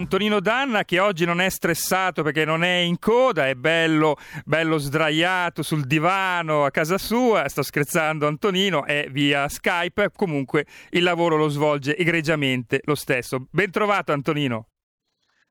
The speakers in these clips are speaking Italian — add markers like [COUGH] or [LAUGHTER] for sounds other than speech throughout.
Antonino Danna che oggi non è stressato perché non è in coda, è bello, bello sdraiato sul divano a casa sua, sto scherzando Antonino, è via Skype, comunque il lavoro lo svolge egregiamente lo stesso. Ben trovato Antonino.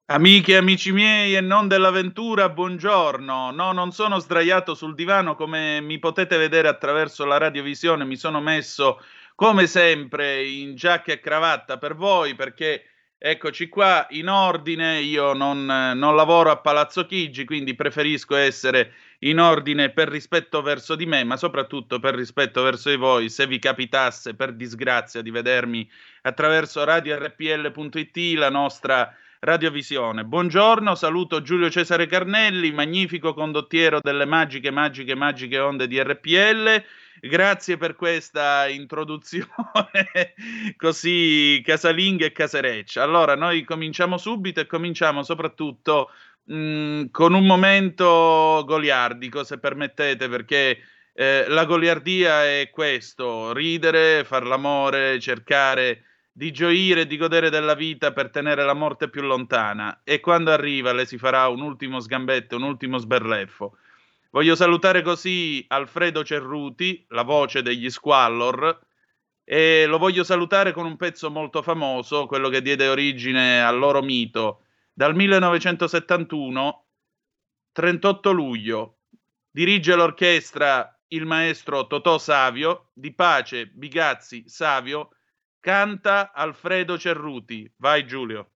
Amiche e amici miei e non dell'avventura, buongiorno. No, non sono sdraiato sul divano come mi potete vedere attraverso la radiovisione, mi sono messo come sempre in giacca e cravatta per voi perché Eccoci qua in ordine, io non, non, lavoro a Palazzo Chigi, quindi preferisco essere in ordine per rispetto verso di me, ma soprattutto per rispetto verso di voi, se vi capitasse per disgrazia di vedermi attraverso radiorpl.it, la nostra radiovisione. Buongiorno, saluto Giulio Cesare Carnelli, magnifico condottiero delle magiche, magiche, magiche onde di RPL Grazie per questa introduzione [LAUGHS] così casalinga e casereccia. Allora, noi cominciamo subito e cominciamo soprattutto mh, mm, con un momento goliardico, se permettete, perché eh, la goliardia è questo, ridere, far l'amore, cercare di gioire di godere della vita per tenere la morte più lontana e quando arriva le si farà un ultimo sgambetto, un ultimo sberleffo. Voglio salutare così Alfredo Cerruti, la voce degli Squallor, e lo voglio salutare con un pezzo molto famoso, quello che diede origine al loro mito. Dal 1971, 38 luglio, dirige l'orchestra il maestro Totò Savio, di Pace Bigazzi Savio, canta Alfredo Cerruti. Vai Giulio.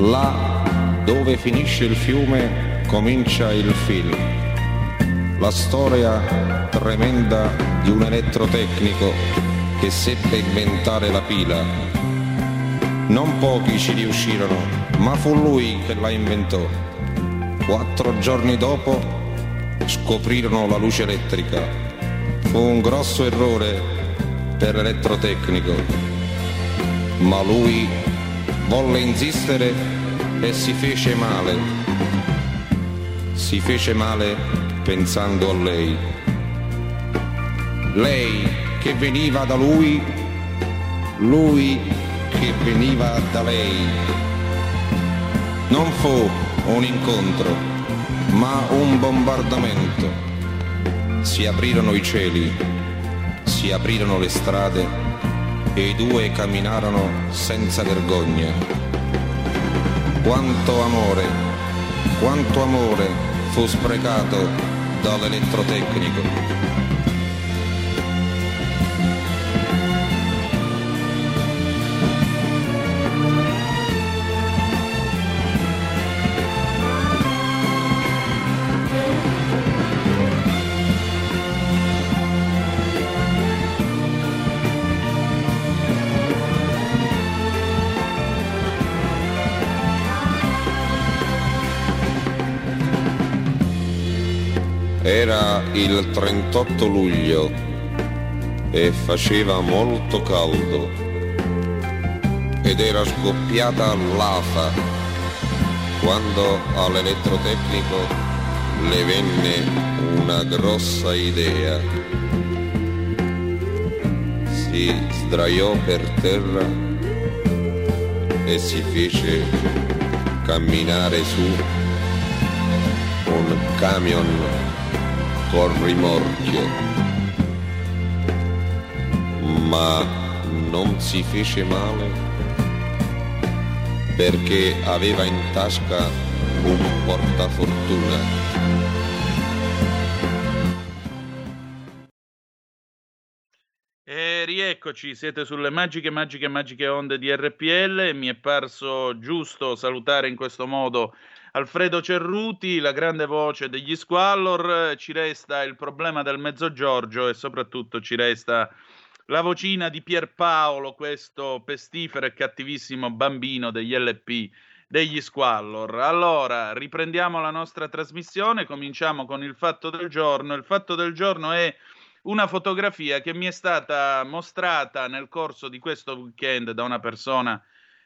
Là dove finisce il fiume comincia il film. La storia tremenda di un elettrotecnico che seppe inventare la pila. Non pochi ci riuscirono, ma fu lui che la inventò. Quattro giorni dopo scoprirono la luce elettrica. Fu un grosso errore per l'elettrotecnico, ma lui volle insistere e si fece male. Si fece male pensando a lei. Lei che veniva da lui, lui che veniva da lei. Non fu un incontro, ma un bombardamento. Si aprirono i cieli, si aprirono le strade e i due camminarono senza vergogna. Quanto amore, quanto amore fu sprecato dall'elettrotecnico. Il 38 luglio e faceva molto caldo ed era scoppiata l'afa quando all'elettrotecnico le venne una grossa idea. Si sdraiò per terra e si fece camminare su un camion col rimorchio, ma non si fece male perché aveva in tasca un portafortuna. E rieccoci, siete sulle magiche, magiche, magiche onde di RPL. Mi è parso giusto salutare in questo modo Alfredo Cerruti, la grande voce degli Squallor, ci resta il problema del Mezzogiorgio e soprattutto ci resta la vocina di Pierpaolo, questo pestifero e cattivissimo bambino degli LP degli Squallor. Allora, riprendiamo la nostra trasmissione, cominciamo con il fatto del giorno. Il fatto del giorno è una fotografia che mi è stata mostrata nel corso di questo weekend da una persona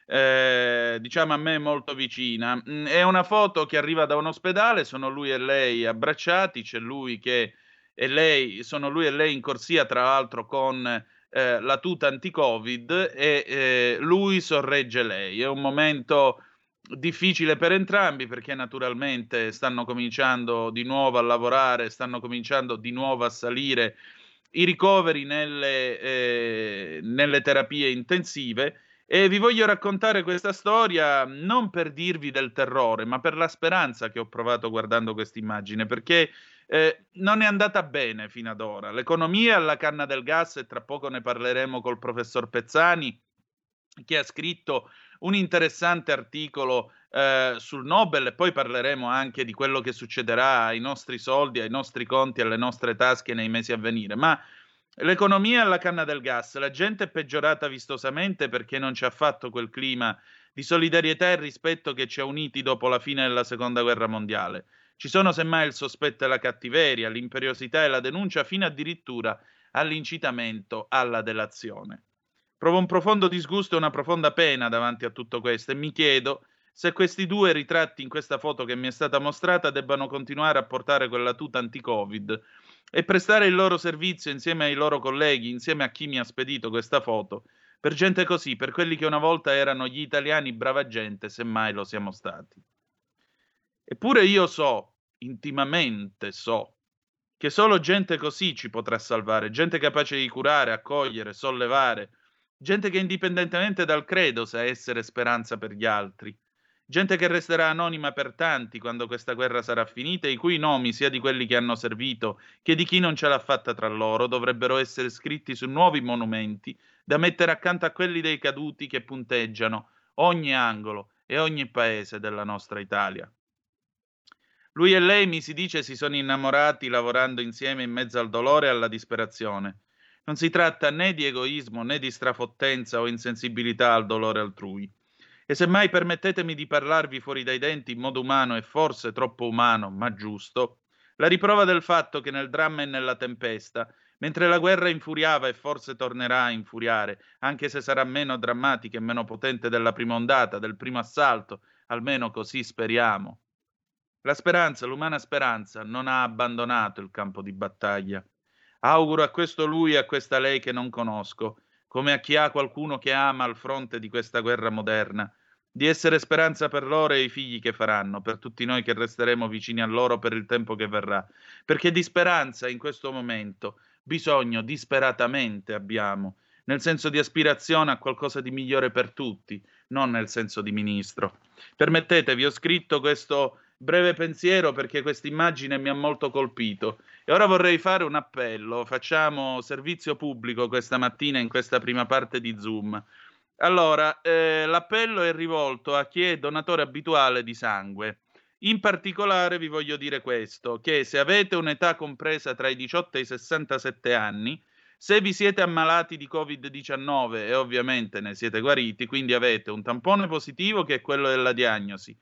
eh, diciamo a me molto vicina. Mm, è una foto che arriva da un ospedale, sono lui e lei abbracciati, c'è lui che e lei, sono lui e lei in corsia, tra l'altro con eh, la tuta anti-Covid e eh, lui sorregge lei. È un momento difficile per entrambi perché naturalmente stanno cominciando di nuovo a lavorare, stanno cominciando di nuovo a salire i ricoveri nelle, eh, nelle terapie intensive e vi voglio raccontare questa storia non per dirvi del terrore, ma per la speranza che ho provato guardando questa immagine, perché eh, non è andata bene fino ad ora. L'economia alla canna del gas, e tra poco ne parleremo col professor Pezzani, che ha scritto un interessante articolo eh, sul Nobel e poi parleremo anche di quello che succederà ai nostri soldi, ai nostri conti, alle nostre tasche nei mesi a venire. Ma l'economia alla canna del gas, la gente è peggiorata vistosamente perché non ci ha fatto quel clima di solidarietà e rispetto che ci ha uniti dopo la fine della seconda guerra mondiale. Ci sono semmai il sospetto e la cattiveria, l'imperiosità e la denuncia, fino addirittura all'incitamento alla delazione. Provo un profondo disgusto e una profonda pena davanti a tutto questo e mi chiedo se questi due ritratti in questa foto che mi è stata mostrata debbano continuare a portare quella tuta anti-Covid e prestare il loro servizio insieme ai loro colleghi, insieme a chi mi ha spedito questa foto, per gente così, per quelli che una volta erano gli italiani brava gente, se mai lo siamo stati. Eppure io so, intimamente so, che solo gente così ci potrà salvare, gente capace di curare, accogliere, sollevare, gente che indipendentemente dal credo sa essere speranza per gli altri, gente che resterà anonima per tanti quando questa guerra sarà finita, i cui nomi, sia di quelli che hanno servito che di chi non ce l'ha fatta tra loro, dovrebbero essere scritti su nuovi monumenti da mettere accanto a quelli dei caduti che punteggiano ogni angolo e ogni paese della nostra Italia. Lui e lei, mi si dice, si sono innamorati lavorando insieme in mezzo al dolore e alla disperazione. Non si tratta né di egoismo né di strafottenza o insensibilità al dolore altrui. E semmai permettetemi di parlarvi fuori dai denti in modo umano e forse troppo umano, ma giusto, la riprova del fatto che nel dramma e nella tempesta, mentre la guerra infuriava e forse tornerà a infuriare, anche se sarà meno drammatica e meno potente della prima ondata, del primo assalto, almeno così speriamo, la speranza, l'umana speranza, non ha abbandonato il campo di battaglia. Auguro a questo lui e a questa lei che non conosco, come a chi ha qualcuno che ama al fronte di questa guerra moderna, di essere speranza per loro e i figli che faranno, per tutti noi che resteremo vicini a loro per il tempo che verrà, perché di speranza in questo momento bisogno disperatamente abbiamo, nel senso di aspirazione a qualcosa di migliore per tutti, non nel senso di ministro. Permettetevi, ho scritto questo breve pensiero perché questa immagine mi ha molto colpito. E ora vorrei fare un appello. Facciamo servizio pubblico questa mattina in questa prima parte di Zoom. Allora, eh, l'appello è rivolto a chi è donatore abituale di sangue. In particolare vi voglio dire questo, che se avete un'età compresa tra i 18 e i 67 anni, se vi siete ammalati di Covid-19 e ovviamente ne siete guariti, quindi avete un tampone positivo che è quello della diagnosi,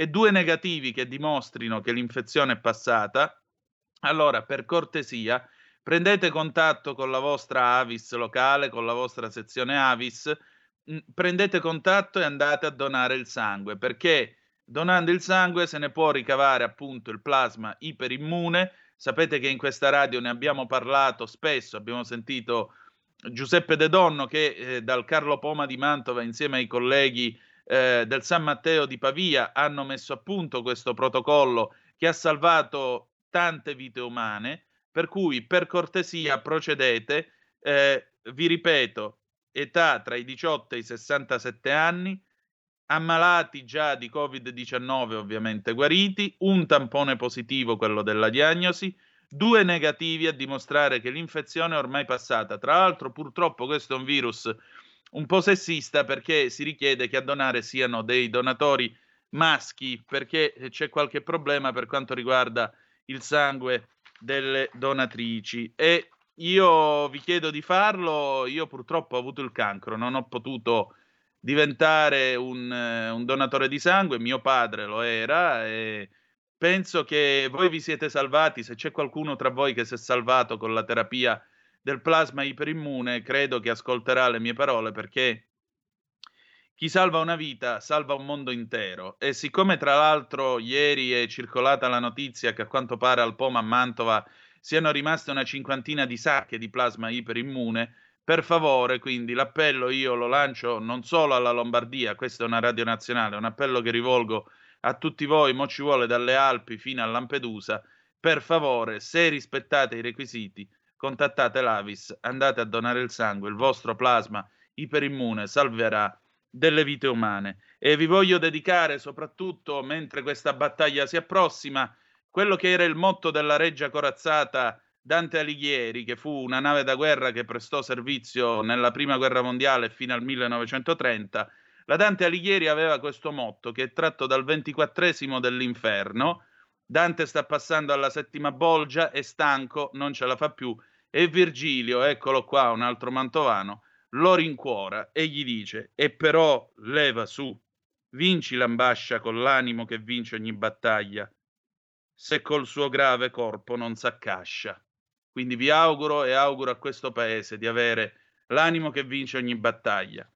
e due negativi che dimostrino che l'infezione è passata, allora per cortesia prendete contatto con la vostra Avis locale, con la vostra sezione Avis, mm, prendete contatto e andate a donare il sangue, perché donando il sangue se ne può ricavare appunto il plasma iperimmune. Sapete che in questa radio ne abbiamo parlato spesso, abbiamo sentito Giuseppe De Donno che eh, dal Carlo Poma di Mantova insieme ai colleghi eh, del San Matteo di Pavia hanno messo a punto questo protocollo che ha salvato tante vite umane, per cui per cortesia procedete, eh, vi ripeto, età tra i 18 e i 67 anni, ammalati già di Covid-19 ovviamente guariti, un tampone positivo, quello della diagnosi, due negativi a dimostrare che l'infezione è ormai passata. Tra l'altro purtroppo questo è un virus un po' sessista perché si richiede che a donare siano dei donatori maschi perché c'è qualche problema per quanto riguarda il sangue delle donatrici. E io vi chiedo di farlo, io purtroppo ho avuto il cancro, non ho potuto diventare un, un donatore di sangue, mio padre lo era e penso che voi vi siete salvati, se c'è qualcuno tra voi che si è salvato con la terapia del plasma iperimmune, credo che ascolterà le mie parole perché chi salva una vita salva un mondo intero. E siccome tra l'altro ieri è circolata la notizia che a quanto pare al Poma a Mantova siano rimaste una cinquantina di sacche di plasma iperimmune, per favore, quindi l'appello io lo lancio non solo alla Lombardia, questa è una radio nazionale, un appello che rivolgo a tutti voi, mo ci vuole dalle Alpi fino a Lampedusa, per favore, se rispettate i requisiti, contattate l'Avis, andate a donare il sangue, il vostro plasma iperimmune salverà delle vite umane. E vi voglio dedicare, soprattutto mentre questa battaglia si approssima, quello che era il motto della reggia corazzata Dante Alighieri, che fu una nave da guerra che prestò servizio nella prima guerra mondiale fino al 1930. La Dante Alighieri aveva questo motto che è tratto dal ventiquattresimo dell'inferno. Dante sta passando alla settima bolgia, è stanco, non ce la fa più e Virgilio, eccolo qua, un altro mantovano, lo rincuora e gli dice: E però leva su, vinci l'ambascia con l'animo che vince ogni battaglia, se col suo grave corpo non s'accascia. Quindi vi auguro e auguro a questo paese di avere l'animo che vince ogni battaglia.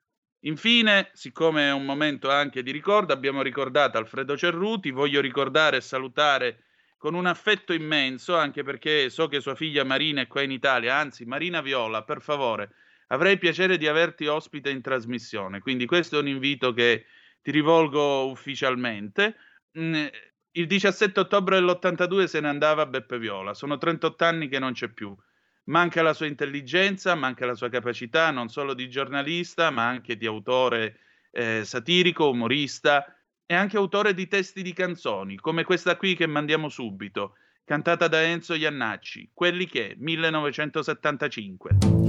Infine, siccome è un momento anche di ricordo, abbiamo ricordato Alfredo Cerruti, voglio ricordare e salutare con un affetto immenso, anche perché so che sua figlia Marina è qua in Italia, anzi Marina Viola, per favore, avrei piacere di averti ospite in trasmissione, quindi questo è un invito che ti rivolgo ufficialmente. Mm, il 17 ottobre dell'82 se ne andava Beppe Viola, sono 38 anni che non c'è più. Manca la sua intelligenza, manca la sua capacità non solo di giornalista, ma anche di autore eh, satirico, umorista è anche autore di testi di canzoni, come questa qui che mandiamo subito, cantata da Enzo Iannacci, Quelli che, 1975.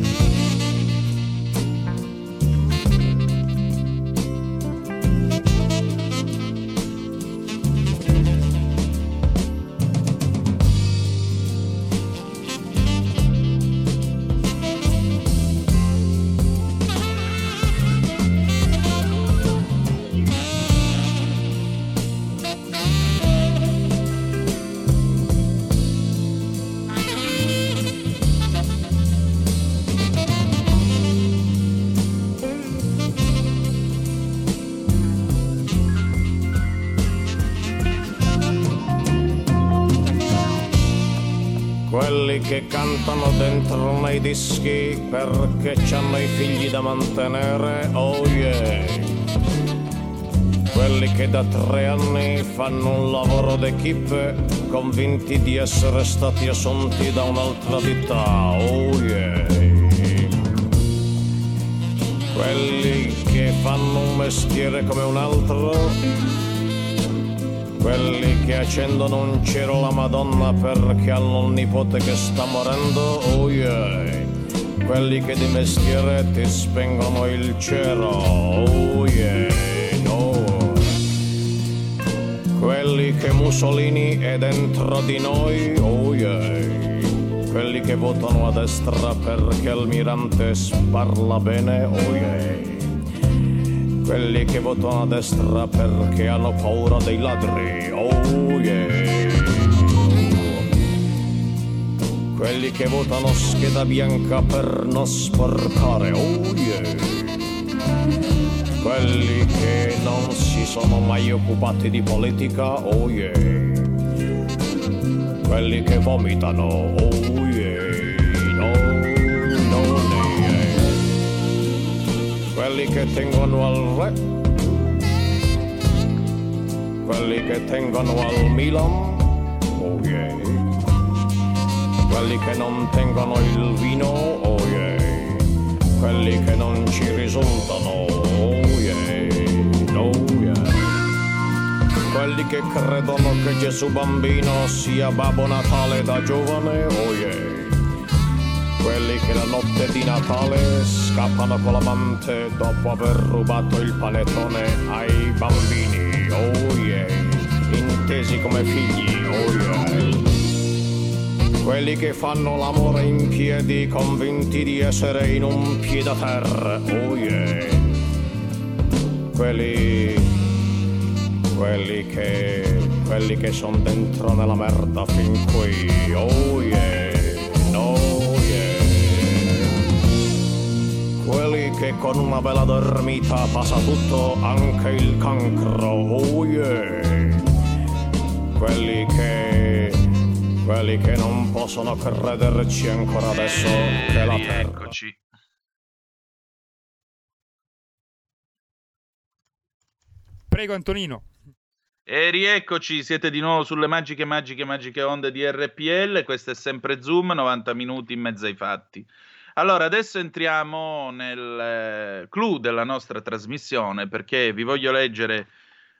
Nei dischi perché c'hanno i figli da mantenere, oh yeah. Quelli che da tre anni fanno un lavoro d'equipe convinti di essere stati assunti da un'altra ditta, oh yeah. Quelli che fanno un mestiere come un altro quelli che accendono un cielo la Madonna perché hanno un nipote che sta morendo, oh yeah. Quelli che di mestiere ti spengono il cielo, oh yeah, no. Quelli che Mussolini è dentro di noi, oh yeah. Quelli che votano a destra perché il mirante parla bene, oh yeah quelli che votano a destra perché hanno paura dei ladri, oh yeah. Quelli che votano scheda bianca per non sporcare, oh yeah. Quelli che non si sono mai occupati di politica, oh yeah. Quelli che vomitano, oh quelli che tengono al re, quelli che tengono al Milan, oh yeah, quelli che non tengono il vino, oh yeah, quelli che non ci risultano, oh yeah, oh yeah, quelli che credono che Gesù bambino sia Babbo Natale da giovane, oh yeah quelli che la notte di Natale scappano con l'amante dopo aver rubato il panettone ai bambini, oh yeah, intesi come figli, oh yeah. quelli che fanno l'amore in piedi, convinti di essere in un piede terra, oh yeah. Quelli, quelli che, quelli che sono dentro nella merda fin qui, oh yeah, che con una bella dormita passa tutto, anche il cancro, oh yeah. Quelli che quelli che non possono crederci ancora adesso Eh, che la terra rieccoci. Prego Antonino. E rieccoci, siete di nuovo sulle magiche, magiche, magiche onde di RPL. Questo è sempre Zoom, 90 minuti in mezzo ai fatti. Allora, adesso entriamo nel eh, clou della nostra trasmissione perché vi voglio leggere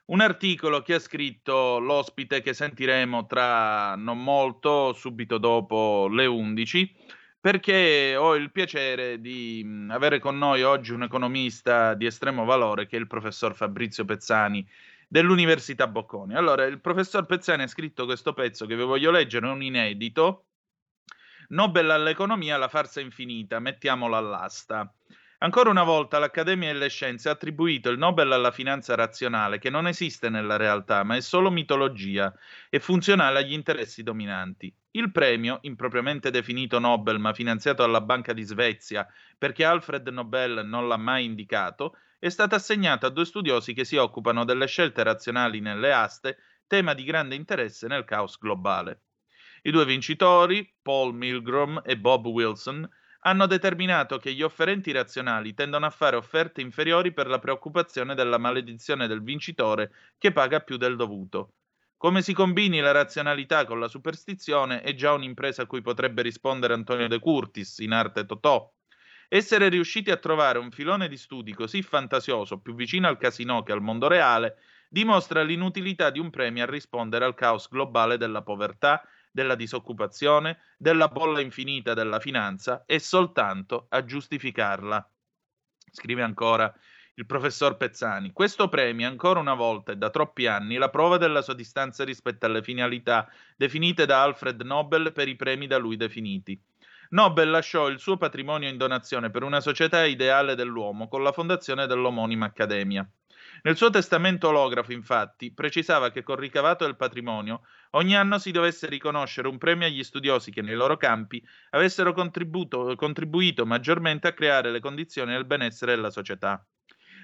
un articolo che ha scritto l'ospite che sentiremo tra non molto, subito dopo le 11, perché ho il piacere di mh, avere con noi oggi un economista di estremo valore che è il professor Fabrizio Pezzani dell'Università Bocconi. Allora, il professor Pezzani ha scritto questo pezzo che vi voglio leggere, è un inedito. Nobel all'economia, la farsa infinita, mettiamolo all'asta. Ancora una volta l'Accademia delle Scienze ha attribuito il Nobel alla finanza razionale, che non esiste nella realtà, ma è solo mitologia e funzionale agli interessi dominanti. Il premio, impropriamente definito Nobel ma finanziato dalla Banca di Svezia perché Alfred Nobel non l'ha mai indicato, è stato assegnato a due studiosi che si occupano delle scelte razionali nelle aste, tema di grande interesse nel caos globale. I due vincitori, Paul Milgrom e Bob Wilson, hanno determinato che gli offerenti razionali tendono a fare offerte inferiori per la preoccupazione della maledizione del vincitore che paga più del dovuto. Come si combini la razionalità con la superstizione è già un'impresa a cui potrebbe rispondere Antonio De Curtis in arte Totò. Essere riusciti a trovare un filone di studi così fantasioso, più vicino al casino che al mondo reale, dimostra l'inutilità di un premio a rispondere al caos globale della povertà, della disoccupazione, della bolla infinita della finanza e soltanto a giustificarla. Scrive ancora il professor Pezzani. Questo premio, ancora una volta e da troppi anni, la prova della sua distanza rispetto alle finalità definite da Alfred Nobel per i premi da lui definiti. Nobel lasciò il suo patrimonio in donazione per una società ideale dell'uomo con la fondazione dell'omonima accademia. Nel suo testamento olografo, infatti, precisava che col ricavato del patrimonio ogni anno si dovesse riconoscere un premio agli studiosi che nei loro campi avessero contribuito maggiormente a creare le condizioni del benessere della società.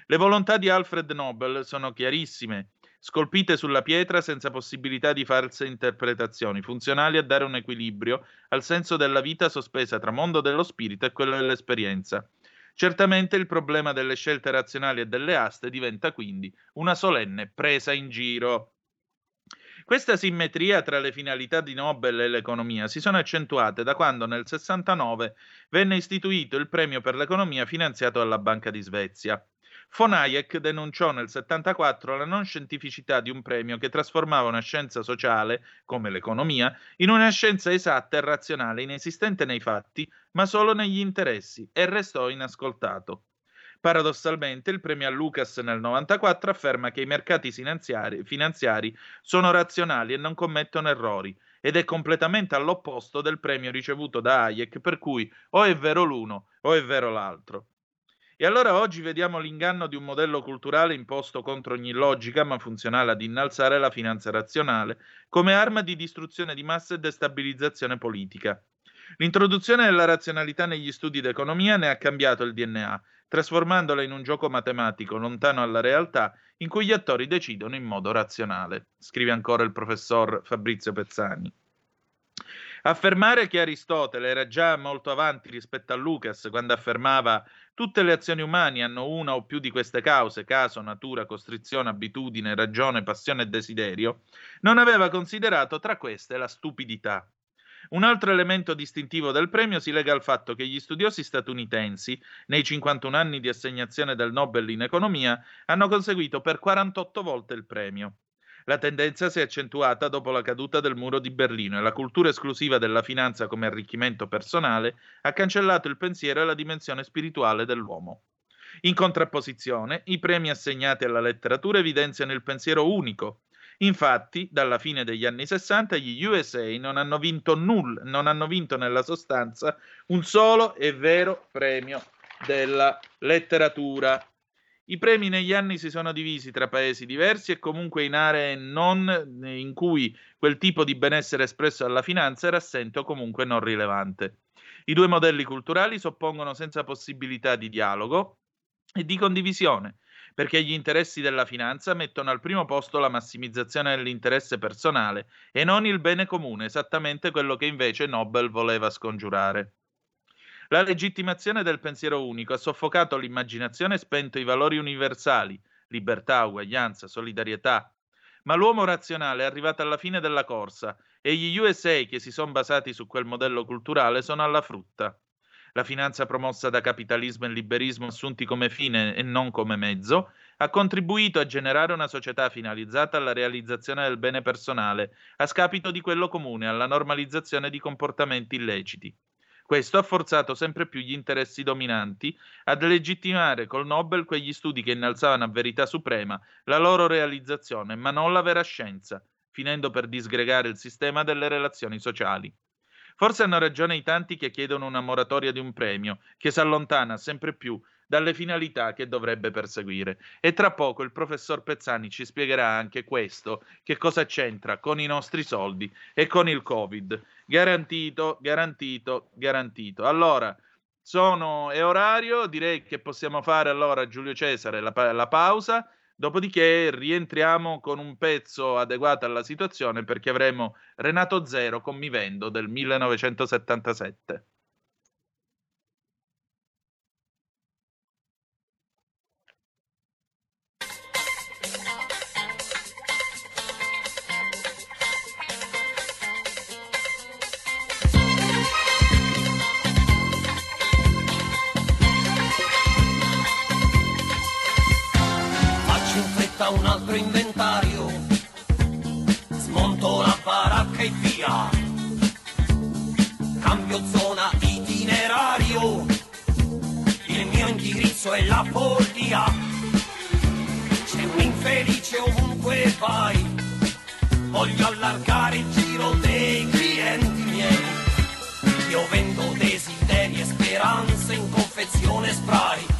Le volontà di Alfred Nobel sono chiarissime, scolpite sulla pietra senza possibilità di false interpretazioni, funzionali a dare un equilibrio al senso della vita sospesa tra mondo dello spirito e quello dell'esperienza. Certamente il problema delle scelte razionali e delle aste diventa quindi una solenne presa in giro. Questa simmetria tra le finalità di Nobel e l'economia si sono accentuate da quando nel 69 venne istituito il premio per l'economia finanziato dalla Banca di Svezia. Von Hayek denunciò nel 74 la non scientificità di un premio che trasformava una scienza sociale, come l'economia, in una scienza esatta e razionale, inesistente nei fatti, ma solo negli interessi, e restò inascoltato. Paradossalmente, il premio a Lucas nel 94 afferma che i mercati finanziari, finanziari sono razionali e non commettono errori, ed è completamente all'opposto del premio ricevuto da Hayek, per cui o è vero l'uno o è vero l'altro. E allora oggi vediamo l'inganno di un modello culturale imposto contro ogni logica, ma funzionale ad innalzare la finanza razionale, come arma di distruzione di massa e destabilizzazione politica. L'introduzione della razionalità negli studi d'economia ne ha cambiato il DNA, trasformandola in un gioco matematico lontano alla realtà in cui gli attori decidono in modo razionale, scrive ancora il professor Fabrizio Pezzani. Affermare che Aristotele era già molto avanti rispetto a Lucas quando affermava tutte le azioni umane hanno una o più di queste cause, caso, natura, costrizione, abitudine, ragione, passione e desiderio, non aveva considerato tra queste la stupidità. Un altro elemento distintivo del premio si lega al fatto che gli studiosi statunitensi, nei 51 anni di assegnazione del Nobel in economia, hanno conseguito per 48 volte il premio. La tendenza si è accentuata dopo la caduta del muro di Berlino e la cultura esclusiva della finanza come arricchimento personale ha cancellato il pensiero e la dimensione spirituale dell'uomo. In contrapposizione, i premi assegnati alla letteratura evidenziano il pensiero unico, Infatti, dalla fine degli anni 60 gli USA non hanno vinto nulla, non hanno vinto nella sostanza un solo e vero premio della letteratura. I premi negli anni si sono divisi tra paesi diversi e comunque in aree non in cui quel tipo di benessere espresso alla finanza era assente o comunque non rilevante. I due modelli culturali si oppongono senza possibilità di dialogo e di condivisione, perché gli interessi della finanza mettono al primo posto la massimizzazione dell'interesse personale e non il bene comune, esattamente quello che invece Nobel voleva scongiurare. La legittimazione del pensiero unico ha soffocato l'immaginazione e spento i valori universali, libertà, uguaglianza, solidarietà. Ma l'uomo razionale è arrivato alla fine della corsa e gli USA che si sono basati su quel modello culturale sono alla frutta. La finanza promossa da capitalismo e liberismo assunti come fine e non come mezzo ha contribuito a generare una società finalizzata alla realizzazione del bene personale, a scapito di quello comune, alla normalizzazione di comportamenti illeciti. Questo ha forzato sempre più gli interessi dominanti ad legittimare col Nobel quegli studi che innalzavano a verità suprema la loro realizzazione, ma non la vera scienza, finendo per disgregare il sistema delle relazioni sociali. Forse hanno ragione i tanti che chiedono una moratoria di un premio, che si allontana sempre più dalle finalità che dovrebbe perseguire. E tra poco il professor Pezzani ci spiegherà anche questo, che cosa c'entra con i nostri soldi e con il Covid. Garantito, garantito, garantito. Allora, sono, è orario, direi che possiamo fare allora Giulio Cesare la, la pausa. Dopodiché rientriamo con un pezzo adeguato alla situazione perché avremo Renato Zero con Mi Vendo del 1977. Un altro inventario, smonto la baracca e via, cambio zona itinerario, il mio indirizzo è la follia, c'è un infelice ovunque vai, voglio allargare il giro dei clienti miei, io vendo desideri e speranze in confezione spray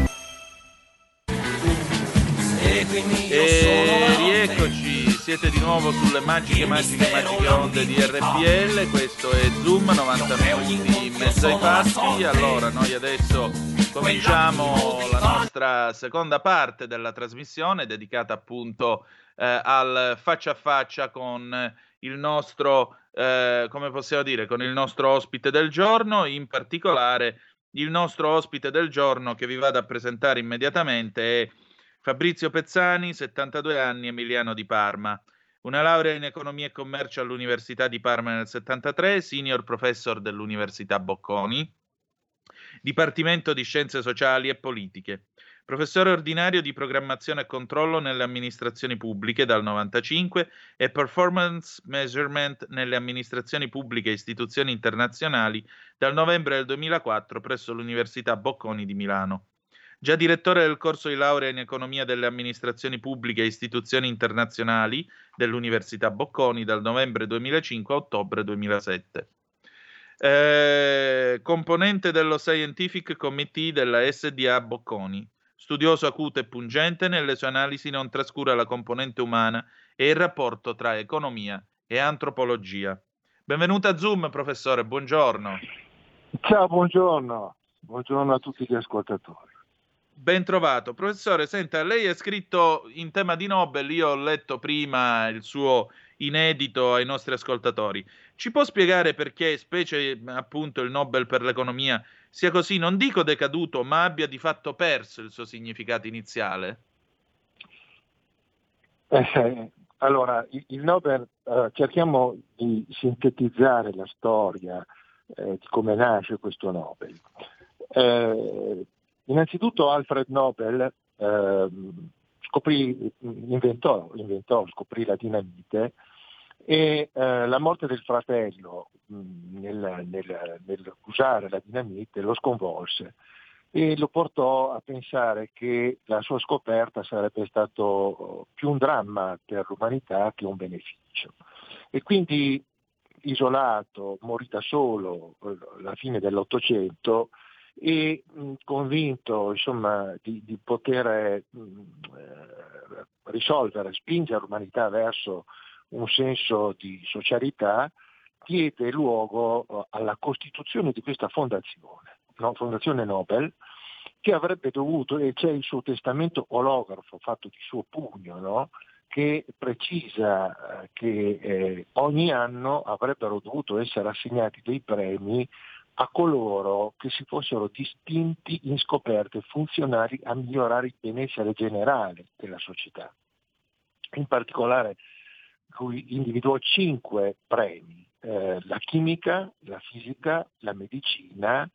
Siete di nuovo sulle magiche, magiche, magiche onde di RPL. Questo è Zoom 90 minuti in mezzo ai fatti. Allora, noi adesso cominciamo la nostra seconda parte della trasmissione dedicata appunto eh, al faccia a faccia con il nostro, eh, come possiamo dire, con il nostro ospite del giorno, in particolare il nostro ospite del giorno che vi vado a presentare immediatamente è Fabrizio Pezzani, 72 anni, Emiliano di Parma. Una laurea in economia e commercio all'Università di Parma nel 73, senior professor dell'Università Bocconi, Dipartimento di Scienze Sociali e Politiche. Professore ordinario di programmazione e controllo nelle amministrazioni pubbliche dal 95 e performance measurement nelle amministrazioni pubbliche e istituzioni internazionali dal novembre del 2004 presso l'Università Bocconi di Milano. Già direttore del corso di laurea in economia delle amministrazioni pubbliche e istituzioni internazionali dell'Università Bocconi dal novembre 2005 a ottobre 2007. Eh, componente dello Scientific Committee della SDA Bocconi. Studioso acuto e pungente, nelle sue analisi non trascura la componente umana e il rapporto tra economia e antropologia. Benvenuto a Zoom, professore, buongiorno. Ciao, buongiorno. Buongiorno a tutti gli ascoltatori. Ben trovato. Professore, senta, lei ha scritto in tema di Nobel, io ho letto prima il suo inedito ai nostri ascoltatori. Ci può spiegare perché, specie appunto il Nobel per l'economia, sia così, non dico decaduto, ma abbia di fatto perso il suo significato iniziale? Eh, allora, il Nobel, eh, cerchiamo di sintetizzare la storia eh, di come nasce questo Nobel. Eh, Innanzitutto Alfred Nobel eh, scoprì, inventò, inventò, scoprì la dinamite e eh, la morte del fratello mh, nel, nel, nell'usare la dinamite lo sconvolse e lo portò a pensare che la sua scoperta sarebbe stato più un dramma per l'umanità che un beneficio. E quindi isolato, morì da solo alla fine dell'Ottocento, e mh, convinto insomma, di, di, poter mh, eh, risolvere, spingere l'umanità verso un senso di socialità, diede luogo eh, alla costituzione di questa fondazione, no? Fondazione Nobel, che avrebbe dovuto, e c'è il suo testamento olografo fatto di suo pugno, no? che precisa eh, che eh, ogni anno avrebbero dovuto essere assegnati dei premi a coloro che si fossero distinti in scoperte funzionali a migliorare il benessere generale della società. In particolare lui individuò cinque premi, eh, la chimica, la fisica, la medicina,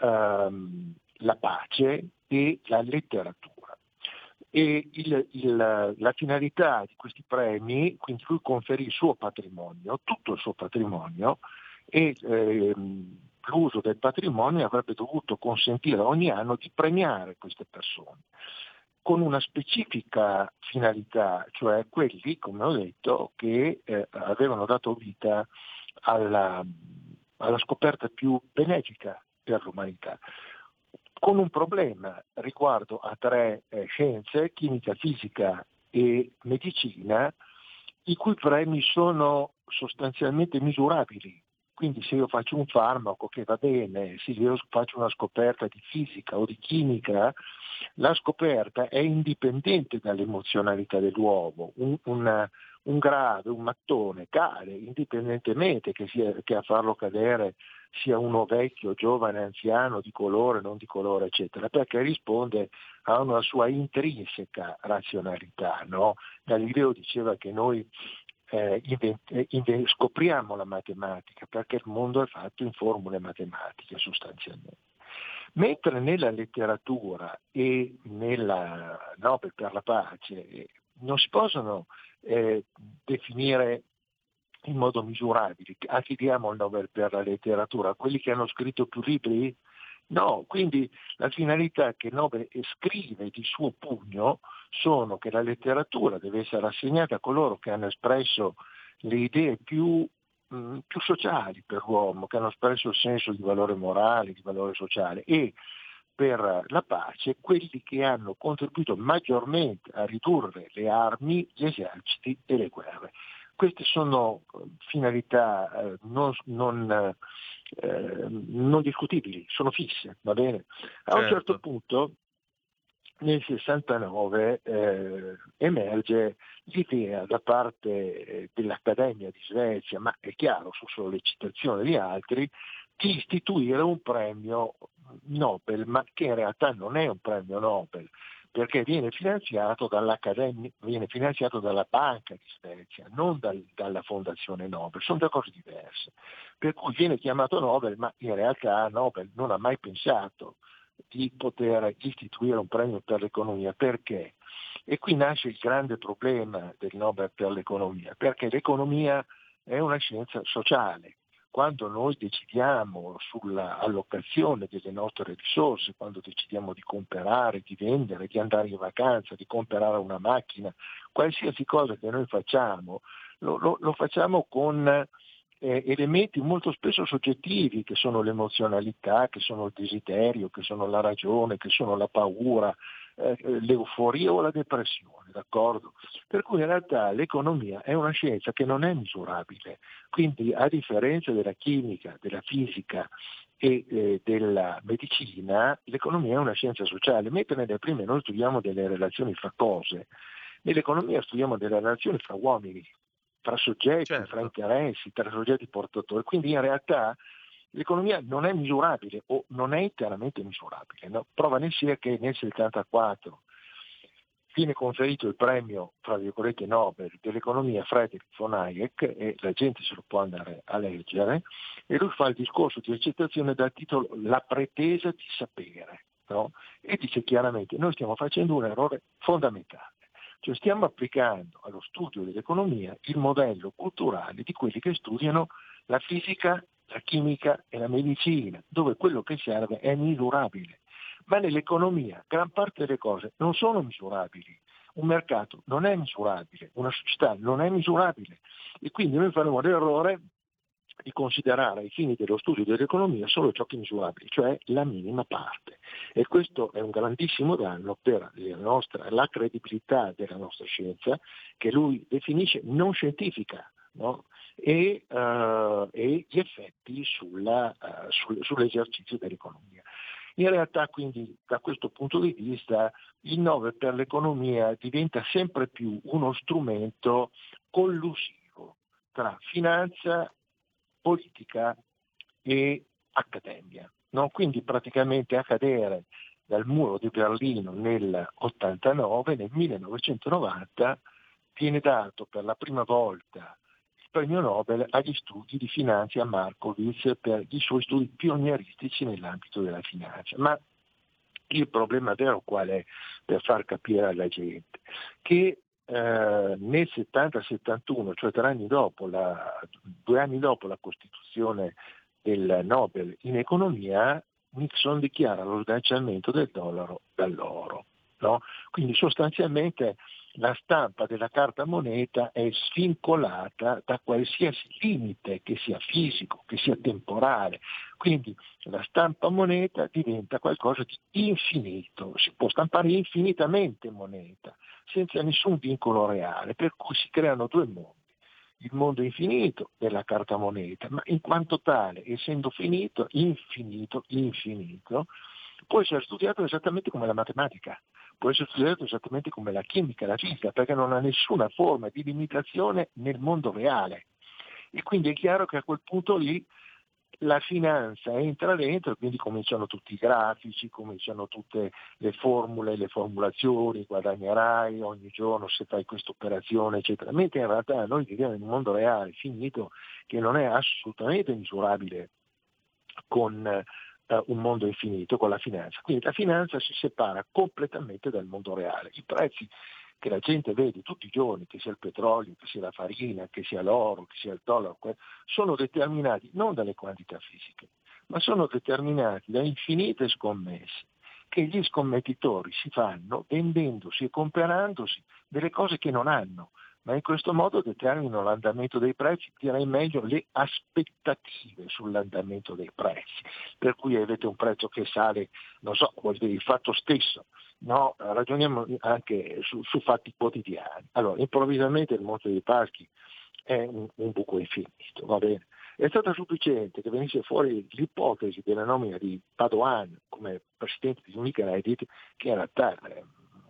ehm, la pace e la letteratura. E il, il, la finalità di questi premi, quindi lui conferì il suo patrimonio, tutto il suo patrimonio, e ehm, l'uso del patrimonio avrebbe dovuto consentire ogni anno di premiare queste persone con una specifica finalità, cioè quelli, come ho detto, che eh, avevano dato vita alla, alla scoperta più benefica per l'umanità. Con un problema riguardo a tre eh, scienze, chimica, fisica e medicina, i cui premi sono sostanzialmente misurabili quindi se io faccio un farmaco che va bene, se io faccio una scoperta di fisica o di chimica, la scoperta è indipendente dall'emozionalità dell'uomo. Un, una, un grave, un mattone cade indipendentemente che, sia, che a farlo cadere sia uno vecchio, giovane, anziano, di colore, non di colore, eccetera, perché risponde a una sua intrinseca razionalità. No? Galileo diceva che noi eh, invent- invent- scopriamo la matematica perché il mondo è fatto in formule matematiche sostanzialmente. Mentre nella letteratura e nella Nobel per la pace eh, non si possono eh, definire in modo misurabile. A chi diamo il Nobel per la letteratura? A quelli che hanno scritto più libri? No, quindi la finalità che Nobel scrive di suo pugno sono che la letteratura deve essere assegnata a coloro che hanno espresso le idee più, mh, mm, più sociali per l'uomo, che hanno espresso il senso di valore morale, di valore sociale e per la pace quelli che hanno contribuito maggiormente a ridurre le armi, gli eserciti e le guerre. Queste sono eh, finalità eh, non, non, eh, non, discutibili, sono fisse, va bene? A certo. un certo punto nel 69 eh, emerge l'idea da parte eh, dell'Accademia di Svezia, ma è chiaro su sollecitazione di altri, di istituire un premio Nobel, ma che in realtà non è un premio Nobel, perché viene finanziato, viene finanziato dalla Banca di Svezia, non dal, dalla Fondazione Nobel, sono due cose diverse. Per cui viene chiamato Nobel, ma in realtà Nobel non ha mai pensato di poter istituire un premio per l'economia. Perché? E qui nasce il grande problema del Nobel per l'economia, perché l'economia è una scienza sociale. Quando noi decidiamo sull'allocazione delle nostre risorse, quando decidiamo di comprare, di vendere, di andare in vacanza, di comprare una macchina, qualsiasi cosa che noi facciamo, lo, lo, lo facciamo con eh, elementi molto spesso soggettivi che sono l'emozionalità, che sono il desiderio, che sono la ragione, che sono la paura, eh, l'euforia o la depressione, d'accordo? Per cui in realtà l'economia è una scienza che non è misurabile, quindi a differenza della chimica, della fisica e eh, della medicina, l'economia è una scienza sociale, mentre nelle prime noi studiamo delle relazioni fra cose, nell'economia studiamo delle relazioni fra uomini, fra soggetti, certo. fra interessi, tra soggetti portatori. Quindi in realtà l'economia non è misurabile o non è interamente misurabile. No? Prova ne sia che nel 1974 viene conferito il premio, fra virgolette, Nobel dell'economia Friedrich von Hayek e la gente se lo può andare a leggere e lui fa il discorso di accettazione dal titolo La pretesa di sapere no? e dice chiaramente noi stiamo facendo un errore fondamentale. Cioè stiamo applicando allo studio dell'economia il modello culturale di quelli che studiano la fisica, la chimica e la medicina, dove quello che serve è misurabile ma nell'economia gran parte delle cose non sono misurabili. Un mercato non è misurabile, una società non è misurabile e quindi noi faremo l'errore di considerare ai fini dello studio dell'economia solo ciò che è misurabile, cioè la minima parte. E questo è un grandissimo danno per la, nostra, la credibilità della nostra scienza, che lui definisce non scientifica, no? E, uh, e, gli effetti sulla, uh, sul, sull'esercizio dell'economia. In realtà quindi da questo punto di vista il Nobel per l'economia diventa sempre più uno strumento collusivo tra finanza, politica e accademia. No? Quindi praticamente a cadere dal muro di Berlino nel 89, nel 1990 viene dato per la prima volta premio Nobel agli studi di finanza a Markowitz per i suoi studi pionieristici nell'ambito della finanza. Ma il problema vero qual è per far capire alla gente? Che eh, nel 70-71, cioè tre anni dopo la, due anni dopo la costituzione del Nobel in economia, Nixon dichiara lo sganciamento del dollaro dall'oro. No? Quindi sostanzialmente la stampa della carta moneta è svincolata da qualsiasi limite, che sia fisico, che sia temporale. Quindi la stampa moneta diventa qualcosa di infinito, si può stampare infinitamente moneta, senza nessun vincolo reale, per cui si creano due mondi. Il mondo infinito della carta moneta, ma in quanto tale, essendo finito, infinito, infinito, può essere studiato esattamente come la matematica può essere studiato esattamente come la chimica, la fisica, perché non ha nessuna forma di limitazione nel mondo reale. E quindi è chiaro che a quel punto lì la finanza entra dentro e quindi cominciano tutti i grafici, cominciano tutte le formule, le formulazioni, guadagnerai ogni giorno se fai questa operazione, eccetera. Mentre in realtà noi viviamo in un mondo reale, finito, che non è assolutamente misurabile con uh, un mondo infinito con la finanza. Quindi la finanza si separa completamente dal mondo reale. I prezzi che la gente vede tutti i giorni, che sia il petrolio, che sia la farina, che sia l'oro, che sia il dollaro, sono determinati non dalle quantità fisiche, ma sono determinati da infinite scommesse che gli scommettitori si fanno vendendosi e comperandosi delle cose che non hanno ma in questo modo determinano l'andamento dei prezzi, direi meglio le aspettative sull'andamento dei prezzi, per cui avete un prezzo che sale, non so, vuol dire il fatto stesso, no? ragioniamo anche su, su, fatti quotidiani. Allora, improvvisamente il Monte dei Paschi è un, un buco infinito, va bene? È stata sufficiente che venisse fuori l'ipotesi della nomina di Padoan come presidente di Unicredit, che in realtà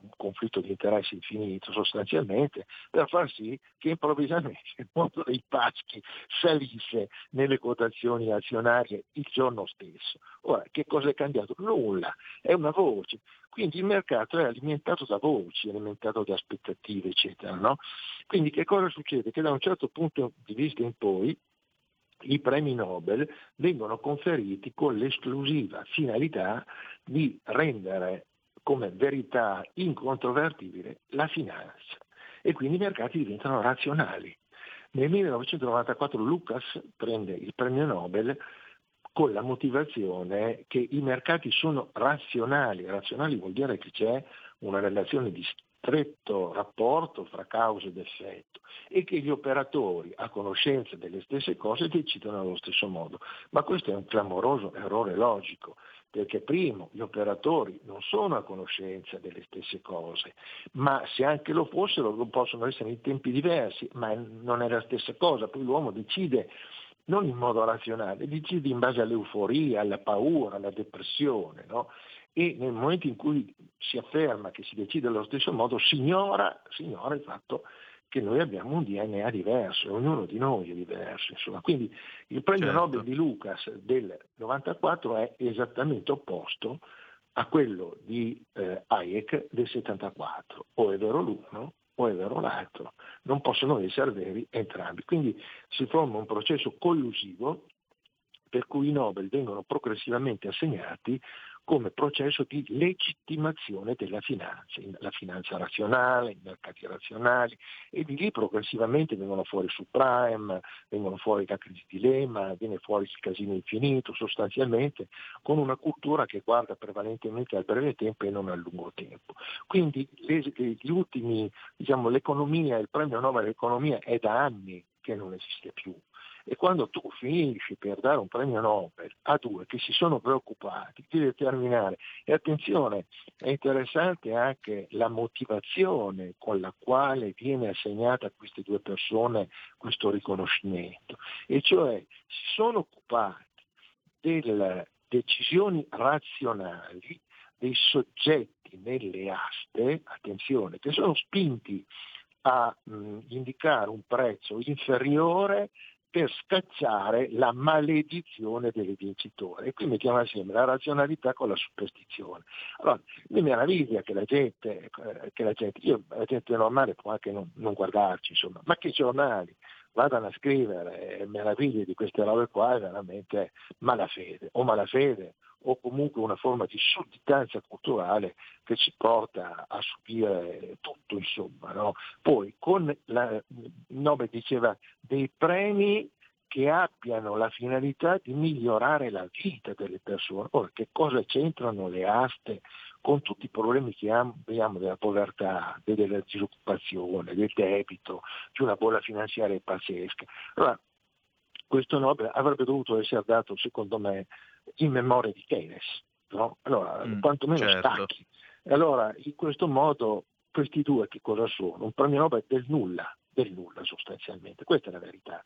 un conflitto di interessi infinito sostanzialmente, per far sì che improvvisamente il mondo dei paschi salisse nelle quotazioni azionarie il giorno stesso. Ora, che cosa è cambiato? Nulla, è una voce. Quindi il mercato è alimentato da voci, alimentato da aspettative, eccetera. No? Quindi che cosa succede? Che da un certo punto di vista in poi i premi Nobel vengono conferiti con l'esclusiva finalità di rendere come verità incontrovertibile la finanza e quindi i mercati diventano razionali. Nel 1994 Lucas prende il premio Nobel con la motivazione che i mercati sono razionali. Razionali vuol dire che c'è una relazione di stretto rapporto fra causa ed effetto e che gli operatori a conoscenza delle stesse cose decidono allo stesso modo. Ma questo è un clamoroso errore logico perché primo gli operatori non sono a conoscenza delle stesse cose, ma se anche lo fossero possono essere in tempi diversi, ma non è la stessa cosa, poi l'uomo decide non in modo razionale, decide in base all'euforia, alla paura, alla depressione, no? e nel momento in cui si afferma che si decide allo stesso modo si ignora, si ignora il fatto che noi abbiamo un DNA diverso, ognuno di noi è diverso. Insomma. Quindi il premio certo. Nobel di Lucas del 94 è esattamente opposto a quello di eh, Hayek del 74, o è vero l'uno o è vero l'altro, non possono essere veri entrambi. Quindi si forma un processo collusivo per cui i Nobel vengono progressivamente assegnati come processo di legittimazione della finanza, la finanza razionale, i mercati razionali e di lì progressivamente vengono fuori subprime, vengono fuori la crisi di Lehman, viene fuori il casino infinito sostanzialmente con una cultura che guarda prevalentemente al breve tempo e non al lungo tempo. Quindi gli ultimi, diciamo, l'economia, il premio Nobel dell'economia è da anni che non esiste più. E quando tu finisci per dare un premio Nobel a due che si sono preoccupati di determinare, e attenzione, è interessante anche la motivazione con la quale viene assegnata a queste due persone questo riconoscimento, e cioè si sono occupati delle decisioni razionali dei soggetti nelle aste, attenzione, che sono spinti a mh, indicare un prezzo inferiore per scacciare la maledizione del vincitore. E qui mettiamo assieme la razionalità con la superstizione. Allora, mi meraviglia che la gente, eh, che la gente, io, la gente normale può anche non, non guardarci, insomma, ma che i giornali vadano a scrivere meraviglie di queste robe qua è veramente malafede, o malafede, o comunque una forma di sudditanza culturale che ci porta a subire tutto, insomma. No? Poi con la Nobel diceva dei premi che abbiano la finalità di migliorare la vita delle persone. Ora, che cosa c'entrano le aste con tutti i problemi che abbiamo della povertà, della disoccupazione, del debito, di una bolla finanziaria pazzesca? Allora, questo Nobel avrebbe dovuto essere dato, secondo me, in memoria di Keynes, no? allora, mm, quantomeno certo. stacchi. Allora, in questo modo, questi due che cosa sono? Un premio Nobel del nulla, del nulla sostanzialmente, questa è la verità,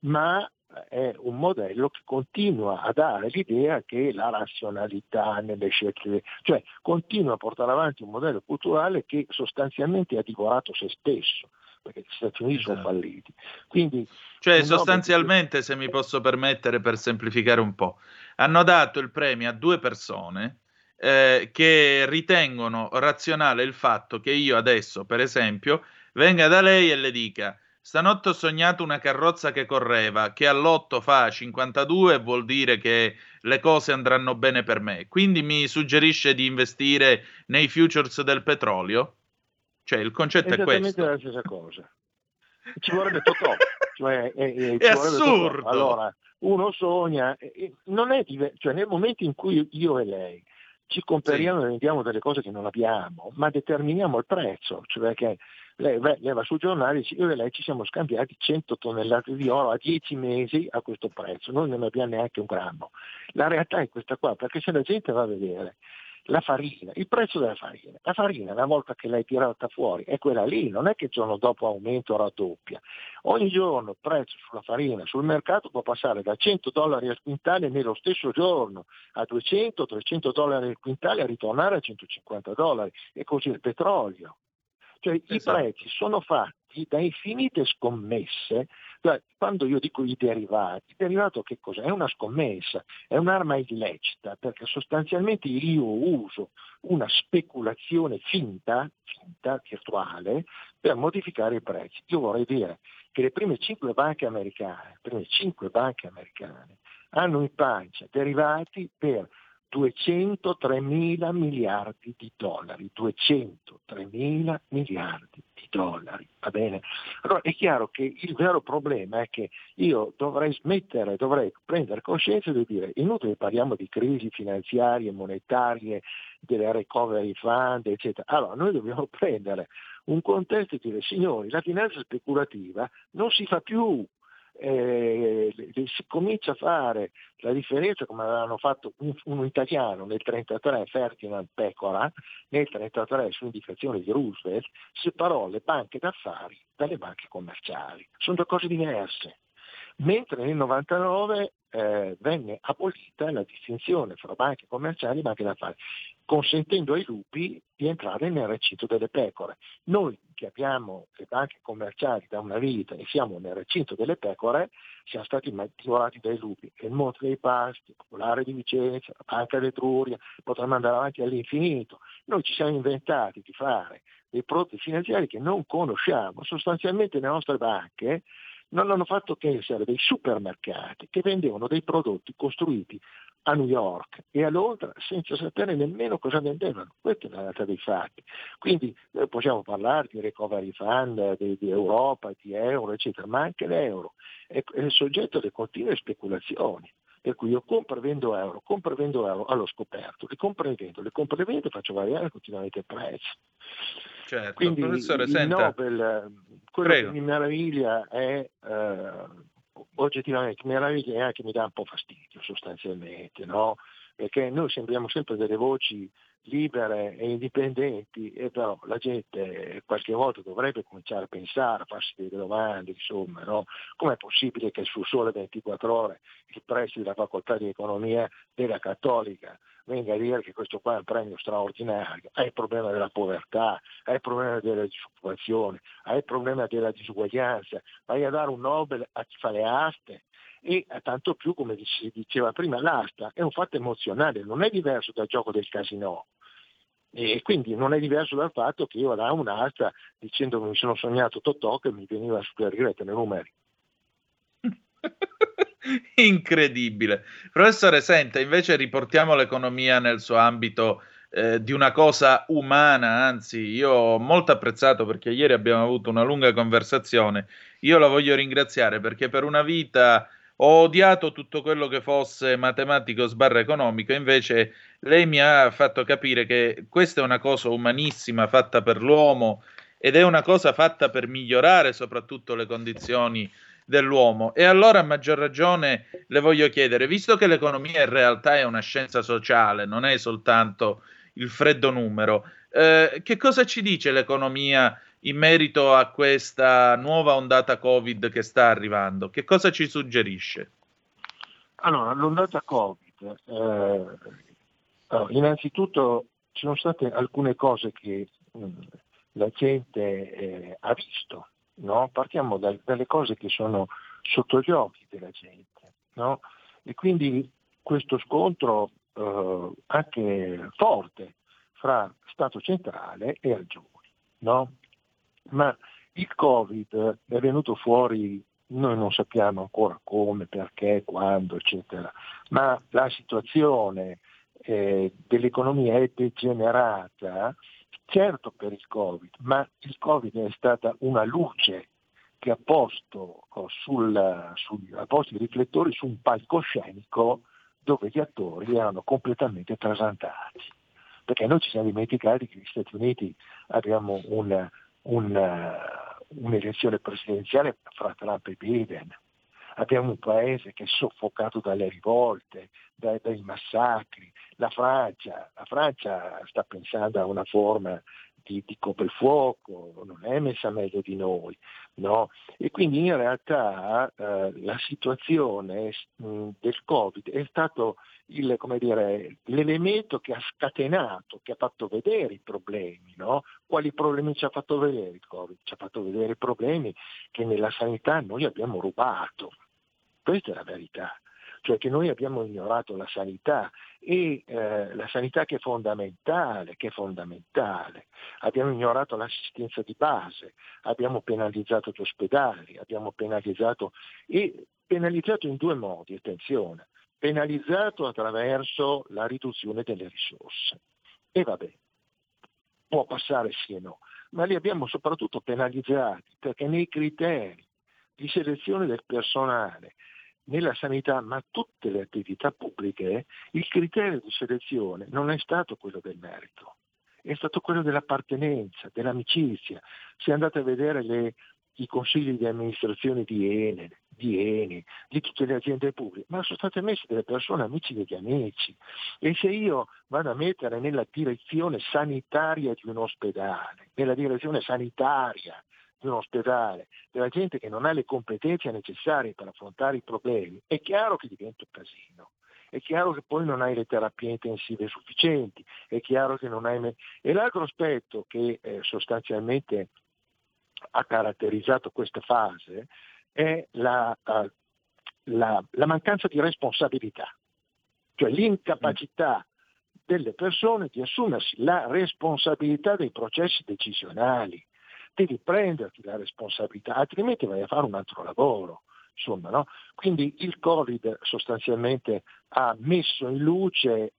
ma è un modello che continua a dare l'idea che la razionalità nelle scelte, cioè continua a portare avanti un modello culturale che sostanzialmente ha divorato se stesso perché gli Stati Uniti esatto. sono falliti. Quindi, cioè, sostanzialmente, se mi posso permettere per semplificare un po', hanno dato il premio a due persone eh, che ritengono razionale il fatto che io adesso, per esempio, venga da lei e le dica Stanotte ho sognato una carrozza che correva, che all'otto fa 52 vuol dire che le cose andranno bene per me. Quindi mi suggerisce di investire nei futures del petrolio? Cioè, il concetto è questo. Esattamente la stessa cosa. Ci vorrebbe Totò. Cioè, [LAUGHS] è, è, è assurdo. Totò. Allora, uno sogna, non è diver- cioè nel momento in cui io e lei ci compariamo sì. e vendiamo delle cose che non abbiamo, ma determiniamo il prezzo, cioè che lei, lei va sul giornale e dice io e lei ci siamo scambiati 100 tonnellate di oro a 10 mesi a questo prezzo, noi non abbiamo neanche un grammo. La realtà è questa qua, perché se la gente va a vedere la farina, il prezzo della farina, la farina una volta che l'hai tirata fuori è quella lì, non è che il giorno dopo aumenta o raddoppia. Ogni giorno il prezzo sulla farina sul mercato può passare da 100 dollari al quintale nello stesso giorno a 200-300 dollari al quintale a ritornare a 150 dollari e così il petrolio. Cioè esatto. i prezzi sono fatti da infinite scommesse cioè, quando io dico i derivati, il derivato che cos'è? È una scommessa, è un'arma illecita, perché sostanzialmente io uso una speculazione finta, finta, virtuale, per modificare i prezzi. Io vorrei dire che le prime cinque banche americane, prime cinque banche americane hanno in pancia derivati per 203 mila miliardi di dollari, 203 mila miliardi di dollari, va bene? Allora è chiaro che il vero problema è che io dovrei smettere, dovrei prendere coscienza di dire, inutile parliamo di crisi finanziarie, monetarie, delle recovery fund, eccetera. Allora noi dobbiamo prendere un contesto e dire, signori, la finanza speculativa non si fa più, eh, si comincia a fare la differenza come avevano fatto un, un italiano nel 1933, Ferdinand Pecora, nel 1933 su indicazione di Roosevelt, separò le banche d'affari dalle banche commerciali. Sono due cose diverse. mentre nel 99 eh, venne abolita la distinzione fra banche commerciali e banche d'affari, consentendo ai lupi di entrare nel recinto delle pecore. Noi che abbiamo le banche commerciali da una vita e siamo nel recinto delle pecore, siamo stati divorati dai lupi. Il Monte dei Pasti, Popolare di Vicenza, la Banca d'Etruria, potremmo andare avanti all'infinito. Noi ci siamo inventati di fare dei prodotti finanziari che non conosciamo. Sostanzialmente le nostre banche non hanno fatto che essere dei supermercati che vendevano dei prodotti costruiti a New York e a Londra senza sapere nemmeno cosa vendevano. Questa è la realtà dei fatti. Quindi noi possiamo parlare di recovery fund, di, di Europa, di euro, eccetera, ma anche l'euro è, è soggetto alle continue speculazioni. Per cui io compro e vendo euro, compro e vendo euro allo scoperto, le compro e vendo, le compro e vendo e faccio variare continuamente il prezzo. Certo, Quindi professore, il senta. Nobel, quello Prego. che mi meraviglia è eh, oggettivamente mi meraviglia e anche mi dà un po' fastidio sostanzialmente, no? Perché noi sembriamo sempre delle voci libere e indipendenti e però la gente qualche volta dovrebbe cominciare a pensare, a farsi delle domande, insomma, no? Com'è possibile che sul sole 24 ore il preside della facoltà di economia della Cattolica venga a dire che questo qua è un premio straordinario, hai il problema della povertà, hai il problema della disoccupazione, hai il problema della disuguaglianza, vai a dare un Nobel a chi fa le aste e eh, tanto più come si diceva prima l'asta è un fatto emozionale, non è diverso dal gioco del casino. E quindi non è diverso dal fatto che io vado a un'asta dicendo che mi sono sognato Totò che mi veniva a suggerire i numeri. [LAUGHS] Incredibile. Professore, senta, invece riportiamo l'economia nel suo ambito eh, di una cosa umana, anzi io ho molto apprezzato perché ieri abbiamo avuto una lunga conversazione, io la voglio ringraziare perché per una vita ho odiato tutto quello che fosse matematico sbarra economico, invece lei mi ha fatto capire che questa è una cosa umanissima fatta per l'uomo ed è una cosa fatta per migliorare soprattutto le condizioni dell'uomo. E allora a maggior ragione le voglio chiedere, visto che l'economia in realtà è una scienza sociale, non è soltanto il freddo numero, eh, che cosa ci dice l'economia in merito a questa nuova ondata Covid che sta arrivando? Che cosa ci suggerisce? Allora, l'ondata Covid, eh, innanzitutto ci sono state alcune cose che mh, la gente eh, ha visto, no? partiamo da, dalle cose che sono sotto gli occhi della gente, no? e quindi questo scontro eh, anche forte fra Stato centrale e Agioni. No? Ma il Covid è venuto fuori, noi non sappiamo ancora come, perché, quando, eccetera, ma la situazione eh, dell'economia è degenerata, certo per il Covid, ma il Covid è stata una luce che ha posto, oh, sul, sul, ha posto i riflettori su un palcoscenico dove gli attori erano completamente trasantati. Perché noi ci siamo dimenticati che negli Stati Uniti abbiamo un, un, un'elezione presidenziale fra Trump e Biden. Abbiamo un paese che è soffocato dalle rivolte, dai, dai massacri. La Francia, la Francia sta pensando a una forma di, di coprifuoco, non è messa meglio di noi. No? E quindi in realtà eh, la situazione mh, del Covid è stato il, dire, l'elemento che ha scatenato, che ha fatto vedere i problemi. No? Quali problemi ci ha fatto vedere il Covid? Ci ha fatto vedere i problemi che nella sanità noi abbiamo rubato. Questa è la verità cioè che noi abbiamo ignorato la sanità e eh, la sanità che è fondamentale, che è fondamentale. Abbiamo ignorato l'assistenza di base, abbiamo penalizzato gli ospedali, abbiamo penalizzato e penalizzato in due modi, attenzione, penalizzato attraverso la riduzione delle risorse. E vabbè, può passare sì e no, ma li abbiamo soprattutto penalizzati perché nei criteri di selezione del personale nella sanità, ma tutte le attività pubbliche, il criterio di selezione non è stato quello del merito, è stato quello dell'appartenenza, dell'amicizia. Se andate a vedere le, i consigli di amministrazione di Enel, di Eni, di tutte le aziende pubbliche, ma sono state messe delle persone amici degli amici. E se io vado a mettere nella direzione sanitaria di un ospedale, nella direzione sanitaria di un ospedale, della gente che non ha le competenze necessarie per affrontare i problemi, è chiaro che diventa un casino. È chiaro che poi non hai le terapie intensive sufficienti, è chiaro che non hai... E l'altro aspetto che eh, sostanzialmente ha caratterizzato questa fase è la, uh, la, la mancanza di responsabilità, cioè l'incapacità delle persone di assumersi la responsabilità dei processi decisionali. Devi prenderti la responsabilità, altrimenti vai a fare un altro lavoro. Insomma, no? Quindi il Covid sostanzialmente ha messo in luce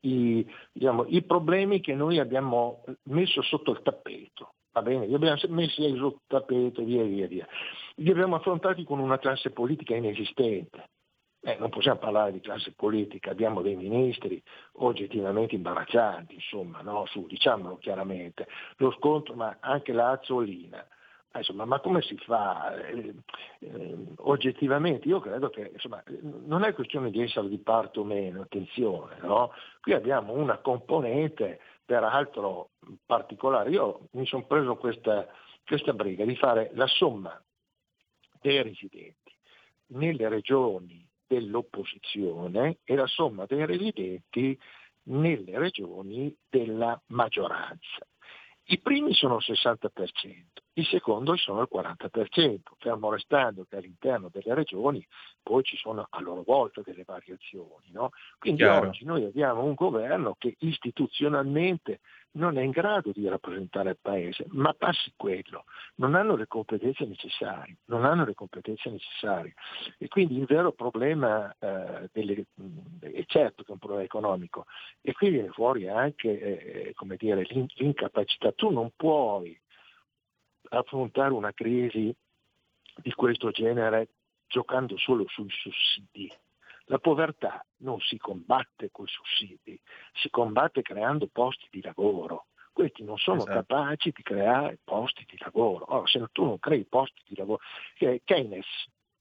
i, diciamo, i, problemi che noi abbiamo messo sotto il tappeto. Va bene? Li abbiamo messi sotto il tappeto, via via via. Li abbiamo affrontati con una classe politica inesistente. Eh, non possiamo parlare di classe politica, abbiamo dei ministri oggettivamente imbarazzanti, insomma, no? Su, diciamolo chiaramente. Lo scontro, ma anche la Azzolina. Eh, insomma, ma come si fa? Eh, eh, oggettivamente io credo che insomma, non è questione di essere di parte o meno, attenzione, no? Qui abbiamo una componente peraltro particolare. Io mi sono preso questa, questa briga di fare la somma dei residenti nelle regioni dell'opposizione e la somma dei residenti nelle regioni della maggioranza. I primi sono il 60%, i secondi sono il 40%, fermo restando che all'interno delle regioni poi ci sono a loro volta delle variazioni. No? Quindi Chiaro. oggi noi abbiamo un governo che istituzionalmente non è in grado di rappresentare il Paese, ma passi quello, non hanno le competenze necessarie, non hanno le competenze necessarie. E quindi il vero problema eh, delle, certo che è un problema economico e qui viene fuori anche eh, come dire, l'incapacità. Tu non puoi affrontare una crisi di questo genere giocando solo sui sussidi. La povertà non si combatte con i sussidi, si combatte creando posti di lavoro. Questi non sono esatto. capaci di creare posti di lavoro. Ora, se tu non crei posti di lavoro, Keynes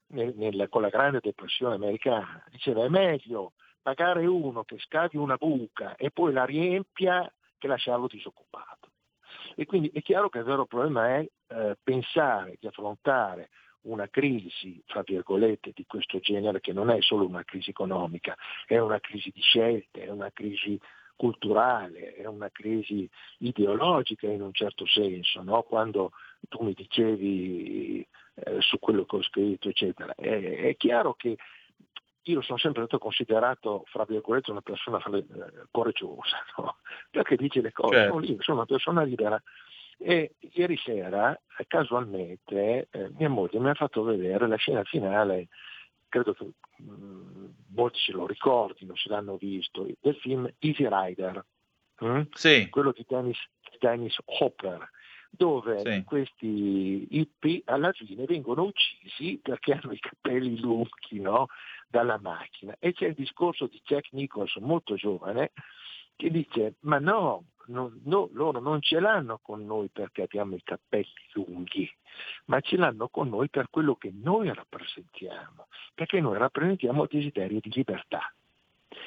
nel, nel, con la grande depressione americana diceva è meglio pagare uno che scavi una buca e poi la riempia che lasciarlo disoccupato. E quindi è chiaro che il vero problema è eh, pensare di affrontare una crisi, fra virgolette, di questo genere, che non è solo una crisi economica, è una crisi di scelte, è una crisi culturale, è una crisi ideologica in un certo senso, no? quando tu mi dicevi eh, su quello che ho scritto, eccetera. È, è, chiaro che io sono sempre stato considerato, fra virgolette, una persona eh, coraggiosa, [LAUGHS] no? perché dice le cose, certo. sono, libero, sono una persona libera e ieri sera, casualmente, eh, mia moglie mi ha fatto vedere la scena finale, credo che mh, mm, molti se lo ricordino, se l'hanno visto, del film Easy Rider, mh? Sì. quello di Dennis, Dennis Hopper, dove sì. questi hippie alla fine vengono uccisi perché hanno i capelli lunghi no? Dalla macchina. E c'è il discorso di Jack Nicholson, molto giovane, che dice, ma no, no, no, loro non ce l'hanno con noi perché abbiamo i capelli lunghi, ma ce l'hanno con noi per quello che noi rappresentiamo, perché noi rappresentiamo il desiderio di libertà.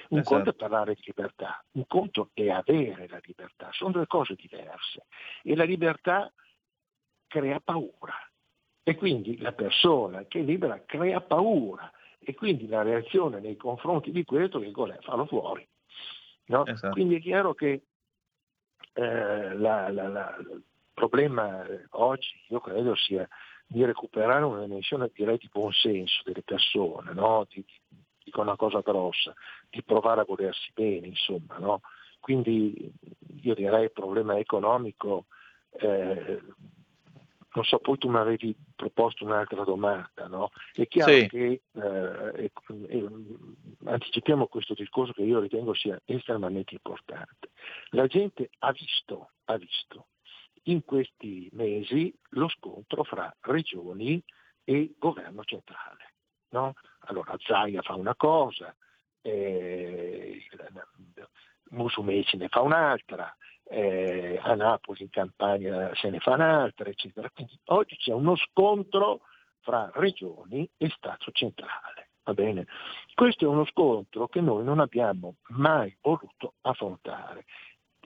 Un esatto. conto è parlare di libertà, un conto è avere la libertà, sono due cose diverse e la libertà crea paura e quindi la persona che è libera crea paura e quindi la reazione nei confronti di questo che cos'è? Farlo fuori. No? Esatto. Quindi è chiaro che eh, la, la, la, il problema oggi io credo sia di recuperare una dimensione direi di buon senso delle persone, no? di, di, dico una cosa grossa, di provare a volersi bene, insomma. No? Quindi io direi il problema economico eh, non so, poi tu mi avevi proposto un'altra domanda, no? È chiaro sì. che eh, eh, anticipiamo questo discorso che io ritengo sia estremamente importante. La gente ha visto, ha visto in questi mesi lo scontro fra regioni e governo centrale. No? Allora Zaia fa una cosa, eh, Musumeci ne fa un'altra, eh, a Napoli in Campania se ne fa un'altra, eccetera. Quindi oggi c'è uno scontro fra regioni e Stato centrale. Questo è uno scontro che noi non abbiamo mai voluto affrontare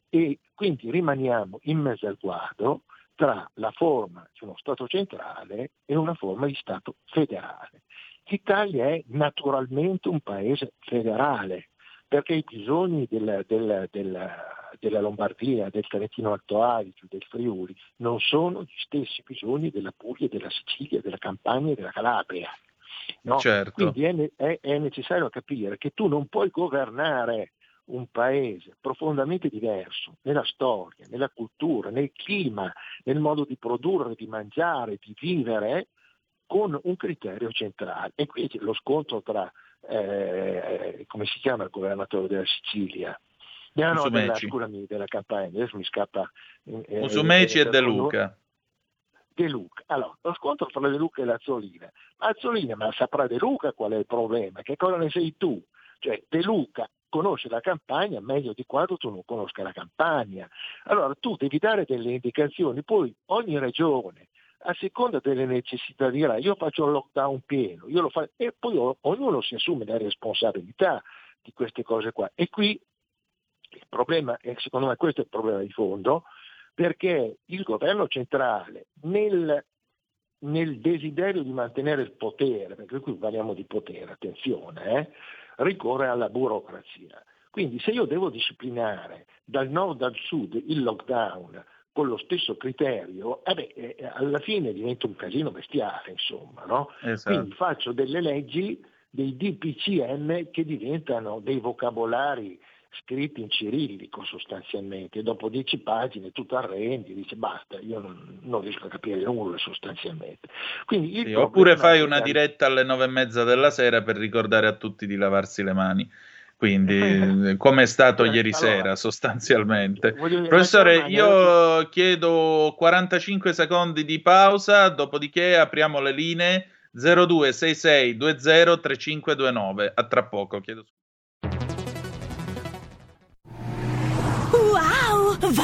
e quindi rimaniamo in mezzo al guado tra la forma di uno Stato centrale e una forma di Stato federale. L'Italia è naturalmente un paese federale, perché i bisogni del, del, del, della Lombardia, del Trentino Alto Adige, del Friuli, non sono gli stessi bisogni della Puglia, della Sicilia, della Campania e della Calabria. No? Certo. Quindi è, è, è necessario capire che tu non puoi governare un paese profondamente diverso nella storia, nella cultura, nel clima, nel modo di produrre, di mangiare, di vivere, con un criterio centrale. E qui lo scontro tra, eh, come si chiama il governatore della Sicilia? No, no, della, scusami, della campagna, adesso mi scappa. Eh, eh, e De Luca. De Luca. Allora, lo scontro tra De Luca e Lazzolina. Lazzolina, ma saprà De Luca qual è il problema? Che cosa ne sei tu? Cioè, De Luca conosce la campagna meglio di quanto tu non conosca la campagna. Allora tu devi dare delle indicazioni, poi ogni regione a seconda delle necessità dirà io faccio il lockdown pieno, io lo faccio, e poi ognuno si assume la responsabilità di queste cose qua. E qui il problema, e secondo me questo è il problema di fondo, perché il governo centrale nel, nel desiderio di mantenere il potere, perché qui parliamo di potere, attenzione, eh, ricorre alla burocrazia. Quindi se io devo disciplinare dal nord al sud il lockdown con lo stesso criterio, eh beh, eh, alla fine diventa un casino bestiale, insomma, no? esatto. Quindi faccio delle leggi, dei DPCM che diventano dei vocabolari scritti in cirillico sostanzialmente, dopo dieci pagine tu ti arrendi, dici basta, io non, non, riesco a capire nulla sostanzialmente. Sì, oppure fai una diretta alle nove e mezza della sera per ricordare a tutti di lavarsi le mani. Quindi, come è stato eh, ieri allora, sera sostanzialmente. Professore, io chiedo 45 secondi di pausa, dopodiché apriamo le linee 0266 20 3529. A tra poco, chiedo scusa.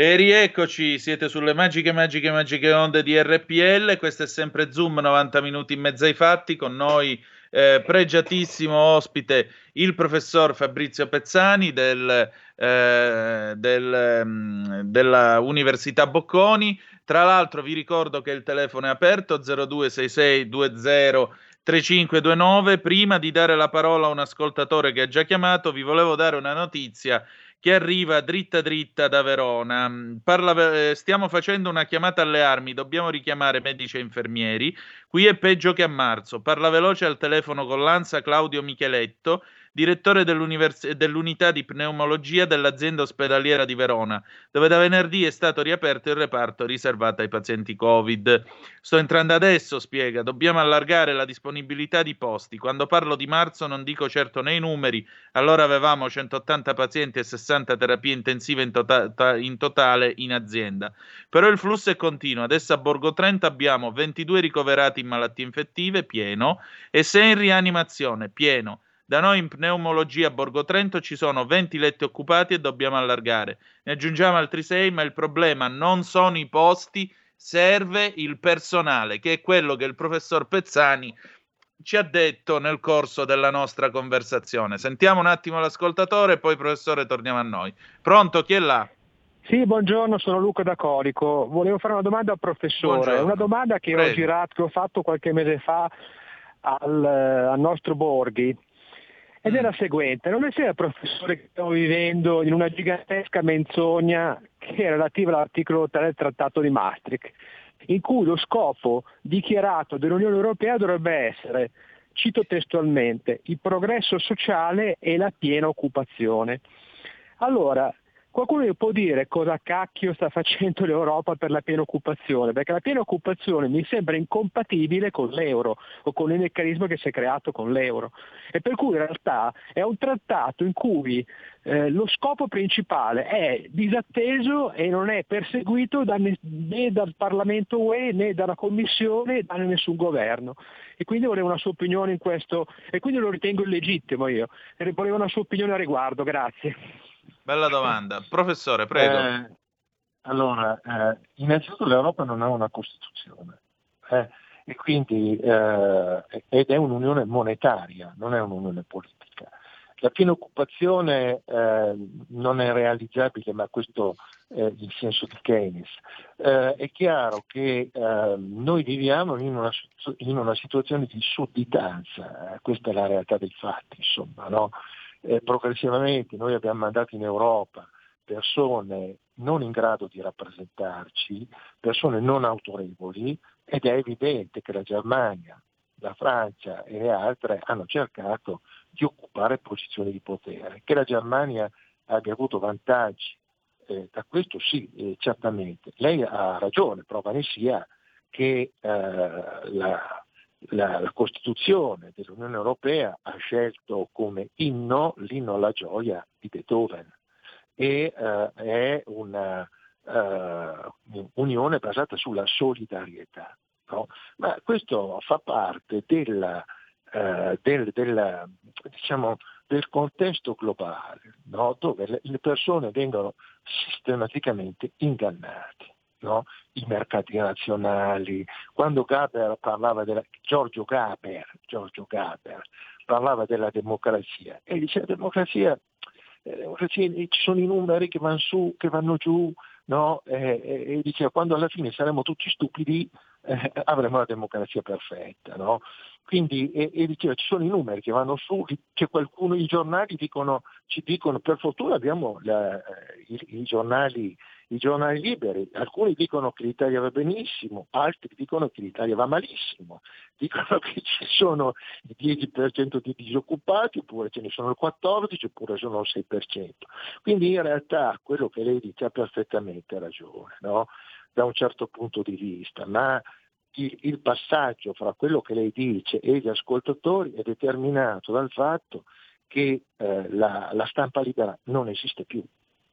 E rieccoci, siete sulle magiche, magiche, magiche onde di RPL. Questo è sempre Zoom, 90 minuti in mezzo ai fatti. Con noi, eh, pregiatissimo ospite, il professor Fabrizio Pezzani del, eh, del, um, della Università Bocconi. Tra l'altro, vi ricordo che il telefono è aperto 0266 20 3529. Prima di dare la parola a un ascoltatore che ha già chiamato, vi volevo dare una notizia che arriva dritta dritta da Verona. Parla, eh, stiamo facendo una chiamata alle armi, dobbiamo richiamare medici e infermieri. Qui è peggio che a marzo. Parla veloce al telefono con l'ANSA Claudio Micheletto direttore dell'unità di pneumologia dell'azienda ospedaliera di Verona, dove da venerdì è stato riaperto il reparto riservato ai pazienti Covid. Sto entrando adesso, spiega, dobbiamo allargare la disponibilità di posti. Quando parlo di marzo non dico certo nei numeri, allora avevamo 180 pazienti e 60 terapie intensive in, tota- in totale in azienda. Però il flusso è continuo, adesso a Borgo Trento abbiamo 22 ricoverati in malattie infettive, pieno, e 6 in rianimazione, pieno. Da noi in pneumologia a Borgo Trento ci sono 20 letti occupati e dobbiamo allargare. Ne aggiungiamo altri 6, ma il problema non sono i posti, serve il personale, che è quello che il professor Pezzani ci ha detto nel corso della nostra conversazione. Sentiamo un attimo l'ascoltatore e poi professore torniamo a noi. Pronto, chi è là? Sì, buongiorno, sono Luca da Corico. Volevo fare una domanda al professore, buongiorno. una domanda che ho, girato, che ho fatto qualche mese fa al, al nostro Borghi ed è la seguente, non è sia professore che stiamo vivendo in una gigantesca menzogna che è relativa all'articolo 3 del Trattato di Maastricht, in cui lo scopo dichiarato dell'Unione Europea dovrebbe essere cito testualmente, il progresso sociale e la piena occupazione. Allora, Qualcuno mi può dire cosa cacchio sta facendo l'Europa per la piena occupazione, perché la piena occupazione mi sembra incompatibile con l'euro o con il meccanismo che si è creato con l'euro. E per cui in realtà è un trattato in cui eh, lo scopo principale è disatteso e non è perseguito da ne, né dal Parlamento UE né dalla Commissione né da nessun governo. E quindi volevo una sua opinione in questo, e quindi lo ritengo illegittimo io. Volevo una sua opinione a riguardo, grazie. Bella domanda. Professore, prego. Eh, allora, eh, innanzitutto l'Europa non ha una Costituzione eh, e quindi, eh, ed è un'unione monetaria, non è un'unione politica. La piena occupazione eh, non è realizzabile, ma questo è il senso di Keynes. Eh, è chiaro che noi viviamo in una, in una, situazione di sudditanza, questa è la realtà dei fatti, insomma. No? Eh, progressivamente noi abbiamo mandato in Europa persone non in grado di rappresentarci, persone non autorevoli ed è evidente che la Germania, la Francia e le altre hanno cercato di occupare posizioni di potere. Che la Germania abbia avuto vantaggi, eh, da questo sì, eh, certamente. Lei ha ragione, prova ne sia che eh, la, la, la, Costituzione dell'Unione Europea ha scelto come inno l'inno alla gioia di Beethoven e uh, è una uh, unione basata sulla solidarietà. No? Ma questo fa parte della, uh, del, del, diciamo, del, contesto globale no? dove le persone vengono sistematicamente ingannate no? i mercati nazionali. Quando Gaber parlava della, Giorgio Gaber, Giorgio Gaber parlava della democrazia e dice la democrazia, eh, democrazia ci sono i numeri che vanno su, che vanno giù, no? e, e, e diceva quando alla fine saremo tutti stupidi eh, avremo la democrazia perfetta. No? Quindi, e, e, diceva ci sono i numeri che vanno su, che qualcuno, i giornali dicono, ci dicono, per fortuna abbiamo la, eh, i, i giornali i giornali liberi, alcuni dicono che l'Italia va benissimo, altri dicono che l'Italia va malissimo, dicono [LAUGHS] che ci sono il 10% di disoccupati, oppure ce ne sono il 14%, oppure sono il 6%. Quindi in realtà quello che lei dice ha perfettamente ragione, no? da un certo punto di vista, ma il, passaggio fra quello che lei dice e gli ascoltatori è determinato dal fatto che eh, la, la stampa libera non esiste più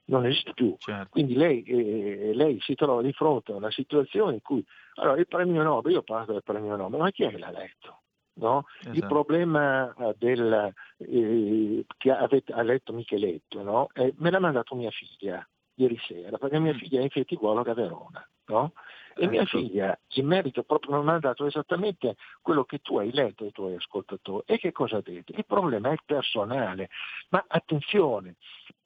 non esiste più. Certo. Quindi lei, eh, lei, si trova di fronte a una situazione in cui, allora il premio Nobel, io parlo del premio Nobel, ma chi è che l'ha letto? No? Esatto. Il problema del, eh, che avete, ha letto Micheletto, no? eh, me l'ha mandato mia figlia ieri sera, perché mia mm. figlia è infettivologa a Verona. No? E mia figlia in merito proprio mi ha dato esattamente quello che tu hai letto ai tuoi ascoltatori. E che cosa ha detto? Il problema è il personale. Ma attenzione,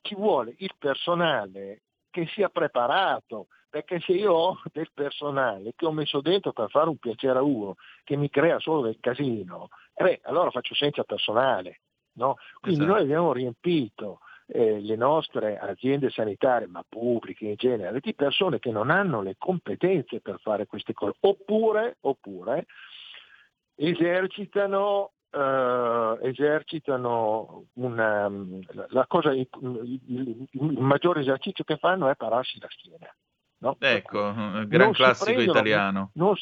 ci vuole il personale che sia preparato, perché se io ho del personale che ho messo dentro per fare un piacere a uno, che mi crea solo del casino, eh beh, allora faccio senza personale. No? Quindi esatto. noi abbiamo riempito eh, le nostre aziende sanitarie, ma pubbliche in genere, di persone che non hanno le competenze per fare queste cose, oppure, oppure esercitano, eh, esercitano una, la cosa, il, il, il, maggiore esercizio che fanno è pararsi la schiena. No? Ecco, gran classico prendono, italiano. Non,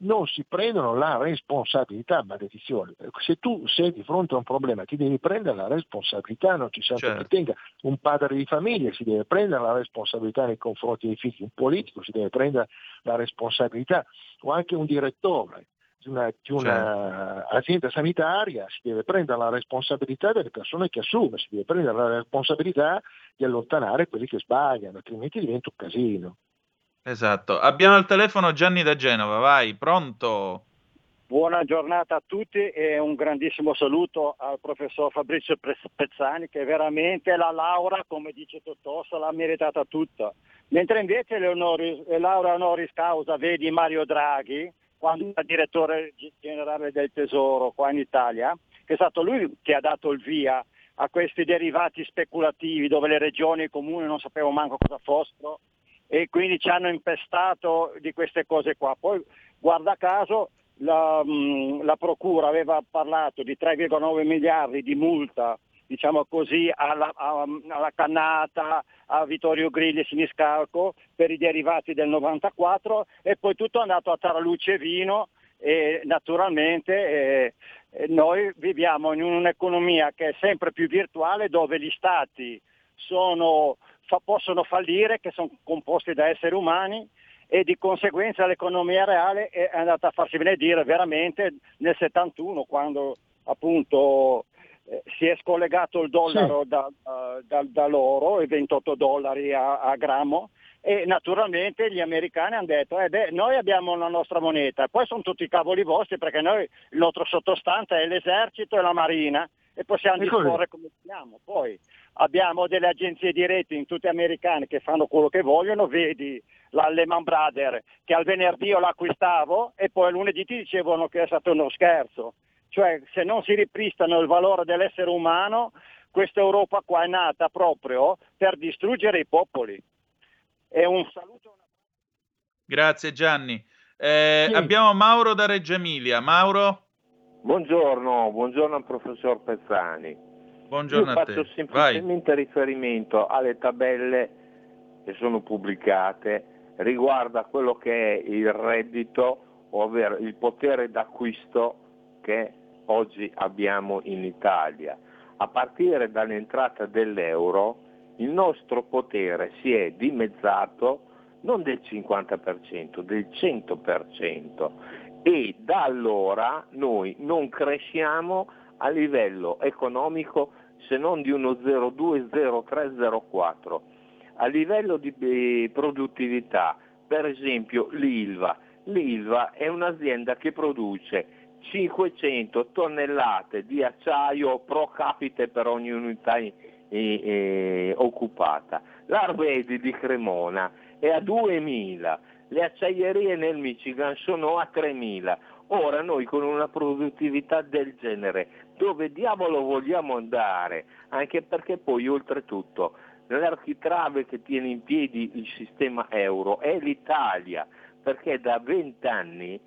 non si prendono la responsabilità, maledizione. Se tu sei di fronte a un problema ti devi prendere la responsabilità, non ci serve certo. che tenga un padre di famiglia, si deve prendere la responsabilità nei confronti dei figli, un politico si deve prendere la responsabilità, o anche un direttore di un'azienda certo. sanitaria si deve prendere la responsabilità delle persone che assume, si deve prendere la responsabilità di allontanare quelli che sbagliano, altrimenti diventa un casino. Esatto. Abbiamo al telefono Gianni da Genova, vai, pronto? Buona giornata a tutti e un grandissimo saluto al professor Fabrizio Pezzani che veramente la laurea, come dice Tottossa, l'ha meritata tutta. Mentre invece le, onori, le laurea honoris causa, vedi Mario Draghi, quando era direttore generale del Tesoro qua in Italia, che è stato lui che ha dato il via a questi derivati speculativi dove le regioni e i comuni non sapevano manco cosa fossero e quindi ci hanno impestato di queste cose qua. Poi guarda caso la, mh, la Procura aveva parlato di 3,9 miliardi di multa diciamo così, alla, alla, Cannata, a Vittorio Grilli e Siniscalco per i derivati del 94 e poi tutto è andato a Taraluce Vino e naturalmente eh, noi viviamo in un'economia che è sempre più virtuale dove gli stati sono, fa, possono fallire, che sono composti da esseri umani e di conseguenza l'economia reale è andata a farsi benedire veramente nel 71 quando appunto eh, si è scollegato il dollaro sì. da, da, dall'oro, i 28 dollari a, a, grammo, e naturalmente gli americani hanno detto, eh beh, noi abbiamo la nostra moneta, poi sono tutti i cavoli vostri perché noi il nostro sottostante è l'esercito e la marina e possiamo disporre come vogliamo. Poi abbiamo delle agenzie di rating tutte americane che fanno quello che vogliono, vedi la Lehman Brothers che al venerdì io l'acquistavo e poi lunedì ti dicevano che è stato uno scherzo. Cioè se non si ripristano il valore dell'essere umano, questa Europa qua è nata proprio per distruggere i popoli. E un saluto. Grazie Gianni. Eh, sì. Abbiamo Mauro da Reggio Emilia. Mauro? Buongiorno, buongiorno al professor Pezzani. Buongiorno Io faccio semplicemente Vai. riferimento alle tabelle che sono pubblicate riguardo a quello che è il reddito, ovvero il potere d'acquisto che oggi abbiamo in Italia. A partire dall'entrata dell'euro il nostro potere si è dimezzato non del 50%, del 100% e da allora noi non cresciamo a livello economico se non di uno 0,2, 0,3, 0,4. A livello di produttività, per esempio l'ILVA, l'ILVA è un'azienda che produce 500 tonnellate di acciaio pro capite per ogni unità eh, eh, occupata. L'Arvedi di Cremona è a 2000, le acciaierie nel Michigan sono a 3000. Ora noi con una produttività del genere, dove diavolo vogliamo andare? Anche perché poi oltretutto l'architrave che tiene in piedi il sistema euro è l'Italia, perché da vent'anni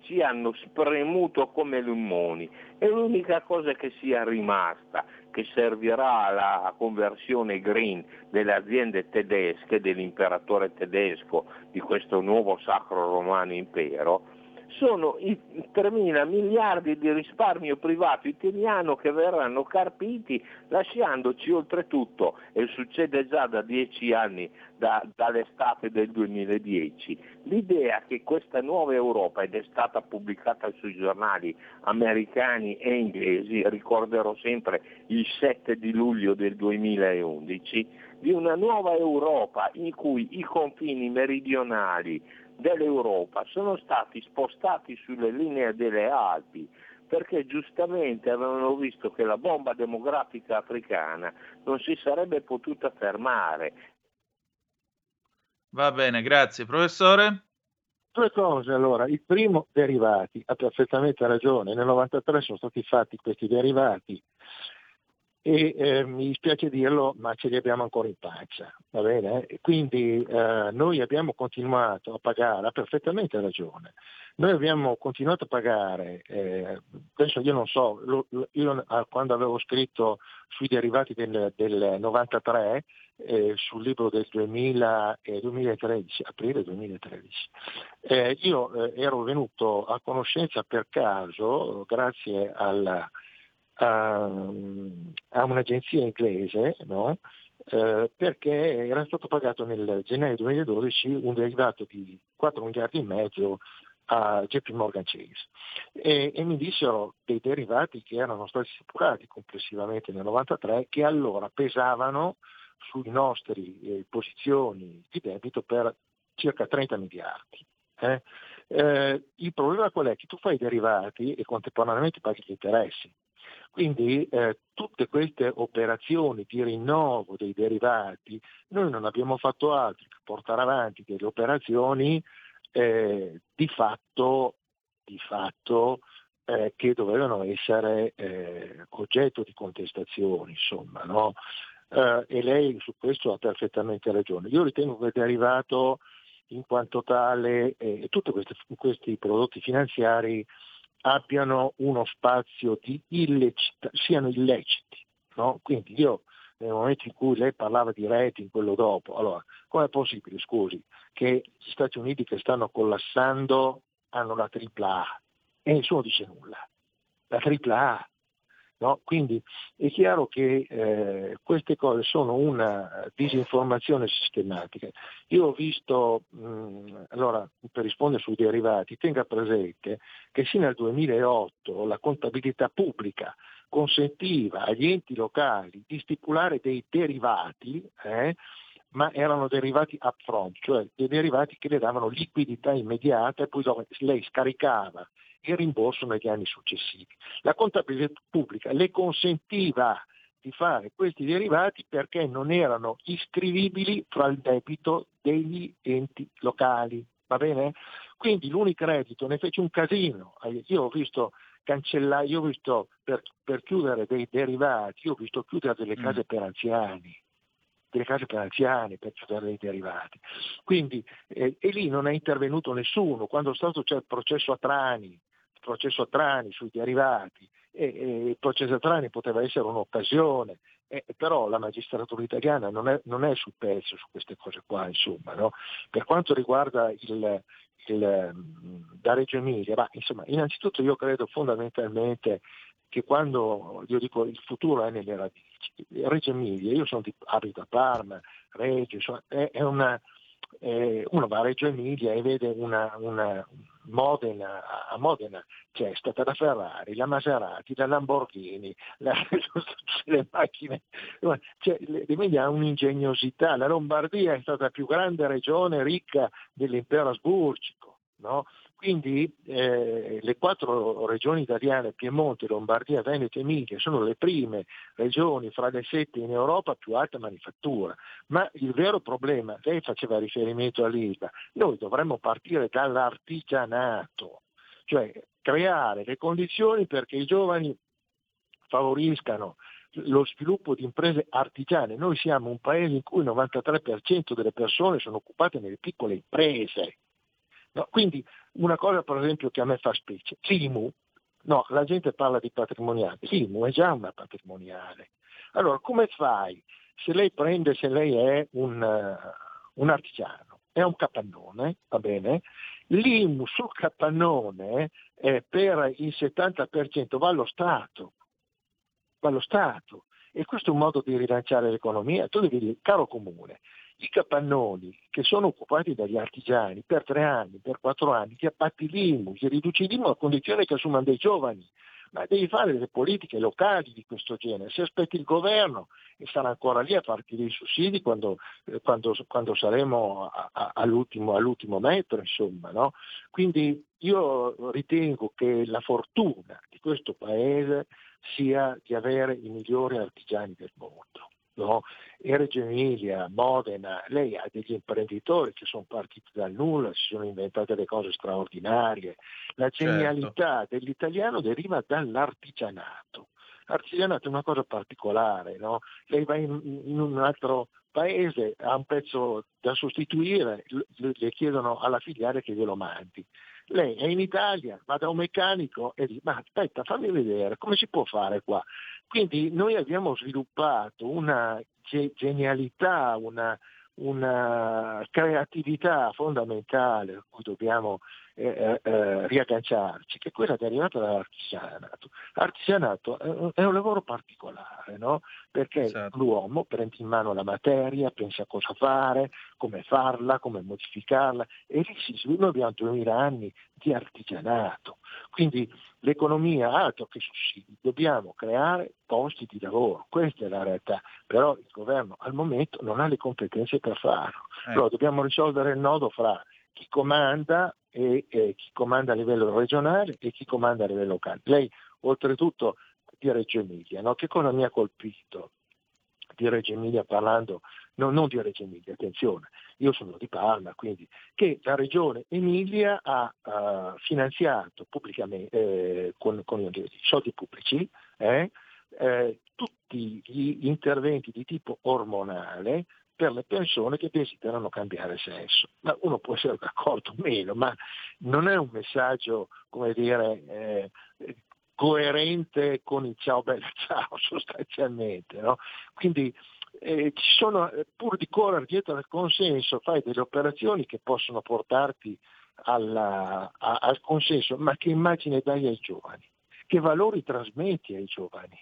ci hanno spremuto come limoni. È l'unica cosa che sia rimasta, che servirà alla conversione green delle aziende tedesche, dell'imperatore tedesco, di questo nuovo sacro romano impero, sono i 3.000 miliardi di risparmio privato italiano che verranno carpiti lasciandoci oltretutto, e succede già da dieci anni, da, dall'estate del 2010, l'idea che questa nuova Europa, ed è stata pubblicata sui giornali americani e inglesi, ricorderò sempre il 7 di luglio del 2011, di una nuova Europa in cui i confini meridionali dell'Europa sono stati spostati sulle linee delle Alpi perché giustamente avevano visto che la bomba demografica africana non si sarebbe potuta fermare. Va bene, grazie. Professore? Due cose allora. Il primo, derivati. Ha perfettamente ragione. Nel 93 sono stati fatti questi derivati e eh, mi dispiace dirlo, ma ce li abbiamo ancora in pancia, va bene? quindi eh, noi abbiamo continuato a pagare, ha perfettamente ragione, noi abbiamo continuato a pagare, eh, penso io non so, lo, io quando avevo scritto sui derivati del, del 93, eh, sul libro del 2000, 2013, aprile 2013, eh, io eh, ero venuto a conoscenza per caso, grazie alla a, a un'agenzia inglese no? eh, perché era stato pagato nel gennaio 2012 un derivato di 4 miliardi e mezzo a JP Morgan Chase e, e, mi dissero dei derivati che erano stati assicurati complessivamente nel 93 che allora pesavano sulle nostre eh, posizioni di debito per circa 30 miliardi. Eh? Eh, il problema qual è? Che tu fai i derivati e contemporaneamente paghi gli interessi. Quindi eh, tutte queste operazioni di rinnovo dei derivati, noi non abbiamo fatto altro che portare avanti delle operazioni eh, di fatto, di fatto eh, che dovevano essere eh, oggetto di contestazioni, insomma, no? Eh, e lei su questo ha perfettamente ragione. Io ritengo che il derivato in quanto tale eh, tutti questi, questi prodotti finanziari abbiano uno spazio di illecita, siano illeciti. No? Quindi io nel momento in cui lei parlava di rating, quello dopo, allora com'è possibile, scusi, che gli Stati Uniti che stanno collassando hanno la AAA e nessuno dice nulla? La AAA, No? Quindi è chiaro che eh, queste cose sono una disinformazione sistematica. Io ho visto, mh, allora per rispondere sui derivati, tenga presente che fino al 2008 la contabilità pubblica consentiva agli enti locali di stipulare dei derivati, eh, ma erano derivati upfront, cioè dei derivati che le davano liquidità immediata e poi lei scaricava il rimborso negli anni successivi. La contabilità pubblica le consentiva di fare questi derivati perché non erano iscrivibili fra il debito degli enti locali. Va bene? Quindi l'unicredito ne fece un casino. Io ho visto cancellare, io ho visto per, per chiudere dei derivati, io ho visto chiudere delle mm. case per anziani delle case per anziani per chiudere dei derivati. Quindi, eh, e lì non è intervenuto nessuno, quando è stato c'è il processo a Trani, processo a Trani sui derivati e, e il processo a Trani poteva essere un'occasione, eh, però la magistratura italiana non è, non è, sul pezzo su queste cose qua, insomma. No? Per quanto riguarda il, il, da Reggio Emilia, ma, insomma, innanzitutto io credo fondamentalmente che quando io dico il futuro è nelle radici, Reggio Emilia, io sono di, abito a Parma, Reggio, insomma, è, è una, eh, uno va a Reggio Emilia e vede una, una Modena, a Modena c'è stata la Ferrari, la Maserati, la Lamborghini, la, [LAUGHS] le macchine, cioè, l'Emilia ha un'ingegnosità, la Lombardia è stata la più grande regione ricca dell'impero asburgico, no? Quindi eh, le quattro regioni italiane, Piemonte, Lombardia, Veneto e Emilia, sono le prime regioni fra le sette in Europa più alta manifattura. Ma il vero problema, lei faceva riferimento all'ILVA, noi dovremmo partire dall'artigianato, cioè creare le condizioni perché i giovani favoriscano lo sviluppo di imprese artigiane. Noi siamo un paese in cui il 93% delle persone sono occupate nelle piccole imprese No, quindi una cosa per esempio che a me fa specie, l'IMU, no, la gente parla di patrimoniale, l'IMU è già una patrimoniale. Allora come fai se lei prende, se lei è un, uh, un artigiano, è un capannone, va bene? L'IMU sul capannone eh, per il 70% va allo Stato, va allo Stato. E questo è un modo di rilanciare l'economia. Tu devi dire, caro comune, i capannoni che sono occupati dagli artigiani per tre anni, per quattro anni, ti appatti l'IMU, ti riduci l'IMU a condizione che assumano dei giovani, ma devi fare delle politiche locali di questo genere. Se aspetti il governo e sarà ancora lì a farti dei sussidi quando, eh, quando, quando saremo a, a, all'ultimo, all'ultimo, metro, insomma. No? Quindi io ritengo che la fortuna di questo paese sia di avere i migliori artigiani del mondo no? e Reggio Emilia, Modena, lei ha degli imprenditori che sono partiti dal nulla, si sono inventate delle cose straordinarie. La certo. genialità certo. dell'italiano deriva dall'artigianato. L'artigianato è una cosa particolare, no? lei va in, in un altro paese, ha un pezzo da sostituire, le chiedono alla filiale che glielo mandi. Lei è in Italia, va da un meccanico e dice, ma aspetta, fammi vedere, come si può fare qua? Quindi noi abbiamo sviluppato una genialità, una, una creatività fondamentale cui dobbiamo eh, eh, riagganciarci, che è quella derivata dall'artigianato. L'artigianato è un lavoro particolare, no? perché esatto. l'uomo prende in mano la materia, pensa cosa fare, come farla, come modificarla, e lì si sviluppa, noi abbiamo 2000 anni di artigianato, quindi l'economia altro che sussidi, dobbiamo creare posti di lavoro, questa è la realtà, però il governo al momento non ha le competenze per farlo, eh. allora dobbiamo risolvere il nodo fra chi comanda e eh, chi comanda a livello regionale e chi comanda a livello locale. Lei oltretutto di Reggio Emilia, no? che cosa mi ha colpito di Reggio Emilia parlando, no, non di Reggio Emilia, attenzione, io sono di Parma, quindi che la regione Emilia ha uh, finanziato eh, con, con soldi pubblici eh, eh, tutti gli interventi di tipo ormonale per le persone che desiderano cambiare sesso. Ma uno può essere d'accordo o meno, ma non è un messaggio, come dire, eh, coerente con il ciao bella [LAUGHS] ciao sostanzialmente. No? Quindi eh, ci sono, eh, pur di correre dietro al consenso, fai delle operazioni che possono portarti alla, a, al consenso, ma che immagine dai ai giovani? Che valori trasmetti ai giovani?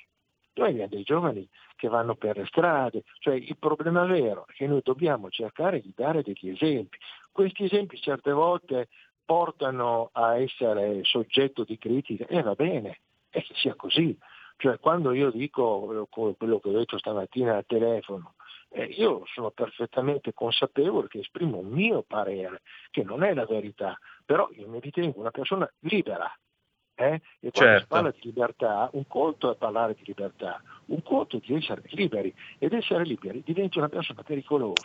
Noi abbiamo dei giovani che vanno per le strade, cioè il problema vero è che noi dobbiamo cercare di dare degli esempi. Questi esempi certe volte portano a essere soggetto di critica e va bene, e che sia così. Cioè quando io dico quello che ho detto stamattina al telefono, eh, io sono perfettamente consapevole che esprimo un mio parere, che non è la verità, però io mi ritengo una persona libera. Eh? E quando certo. si parla di libertà, un conto è parlare di libertà, un conto è di essere liberi, ed essere liberi diventa una persona pericolosa.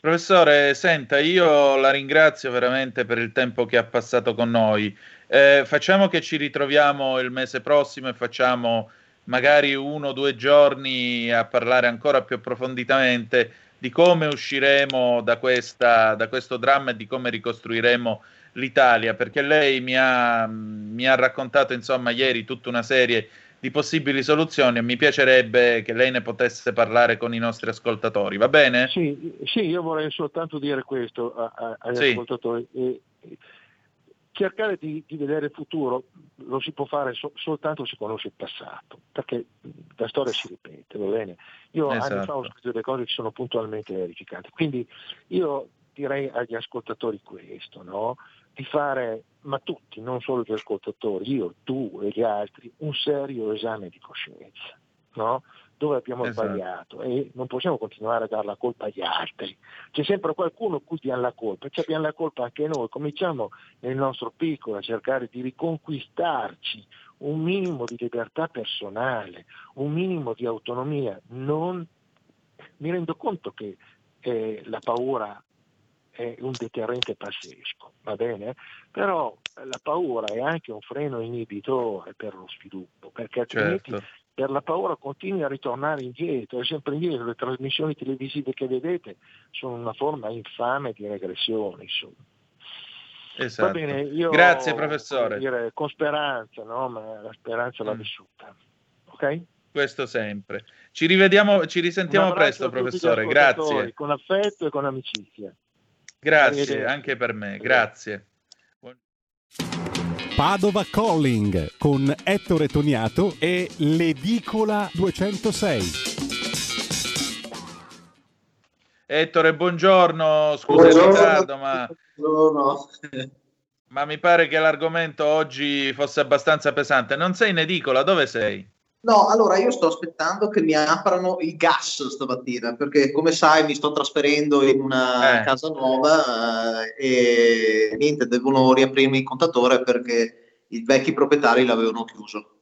Professore, senta, io la ringrazio veramente per il tempo che ha passato con noi. Eh, facciamo che ci ritroviamo il mese prossimo e facciamo magari uno o due giorni a parlare ancora più approfonditamente di come usciremo da, questa, da questo dramma e di come ricostruiremo l'Italia, perché lei mi ha, mi ha raccontato insomma ieri tutta una serie di possibili soluzioni e mi piacerebbe che lei ne potesse parlare con i nostri ascoltatori, va bene? Sì, sì io vorrei soltanto dire questo a, a, agli sì. ascoltatori. E, cercare di, di, vedere il futuro lo si può fare so, soltanto se conosce il passato, perché la storia si ripete, va bene? Io esatto. anni fa ho scritto delle cose che sono puntualmente verificate, quindi io direi agli ascoltatori questo, no? Di fare, ma tutti, non solo gli ascoltatori, io, tu e gli altri, un serio esame di coscienza, no? dove abbiamo esatto. sbagliato e non possiamo continuare a dare la colpa agli altri. C'è sempre qualcuno a cui diamo la colpa, ci abbiamo la colpa anche noi, cominciamo nel nostro piccolo a cercare di riconquistarci un minimo di libertà personale, un minimo di autonomia. Non... Mi rendo conto che eh, la paura è un deterrente pazzesco, va bene? Però la paura è anche un freno inibitore per lo sviluppo, perché altrimenti certo. per la paura continui a ritornare indietro, è sempre indietro, le trasmissioni televisive che vedete sono una forma infame di regressione, insomma. Esatto. Bene, io, Grazie professore. Dire, con speranza, no? ma la speranza mm. va vissuta. Ok? Questo sempre. Ci rivediamo, ci risentiamo presto, professore. Grazie. Con affetto e con amicizia. Grazie, anche per me, grazie. Padova Calling con Ettore Toniato e l'Edicola 206. Ettore, buongiorno, scusa il ritardo, ma... Buongiorno. ma mi pare che l'argomento oggi fosse abbastanza pesante. Non sei in edicola, dove sei? No, allora io sto aspettando che mi aprano il gas stamattina perché come sai mi sto trasferendo in una eh. casa nuova eh, e niente, devono riaprirmi il contatore perché i vecchi proprietari l'avevano chiuso.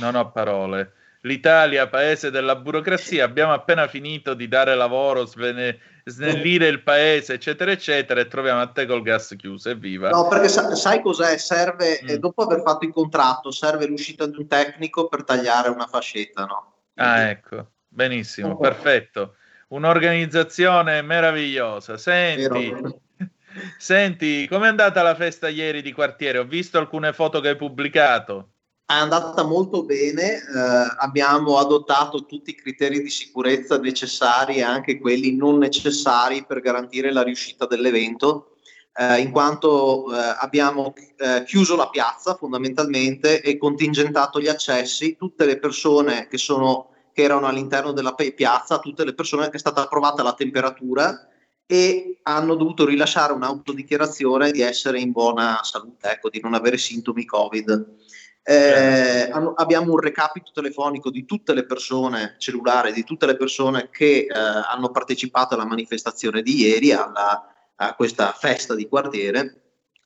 Non ho parole l'Italia, paese della burocrazia, abbiamo appena finito di dare lavoro, svene, snellire il paese, eccetera, eccetera, e troviamo a te col gas chiuso, evviva. No, perché sa- sai cos'è? Serve, mm. eh, dopo aver fatto il contratto, serve l'uscita di un tecnico per tagliare una fascetta, no? Ah, ecco, benissimo, oh. perfetto. Un'organizzazione meravigliosa. Senti, [LAUGHS] senti, com'è andata la festa ieri di quartiere? Ho visto alcune foto che hai pubblicato è andata molto bene, eh, abbiamo adottato tutti i criteri di sicurezza necessari e anche quelli non necessari per garantire la riuscita dell'evento, eh, in quanto eh, abbiamo eh, chiuso la piazza fondamentalmente e contingentato gli accessi, tutte le persone che, sono, che erano all'interno della piazza, tutte le persone che è stata approvata la temperatura e hanno dovuto rilasciare un'autodichiarazione di essere in buona salute, ecco, di non avere sintomi Covid. Eh, abbiamo un recapito telefonico di tutte le persone cellulare, di tutte le persone che eh, hanno partecipato alla manifestazione di ieri, alla, a questa festa di quartiere.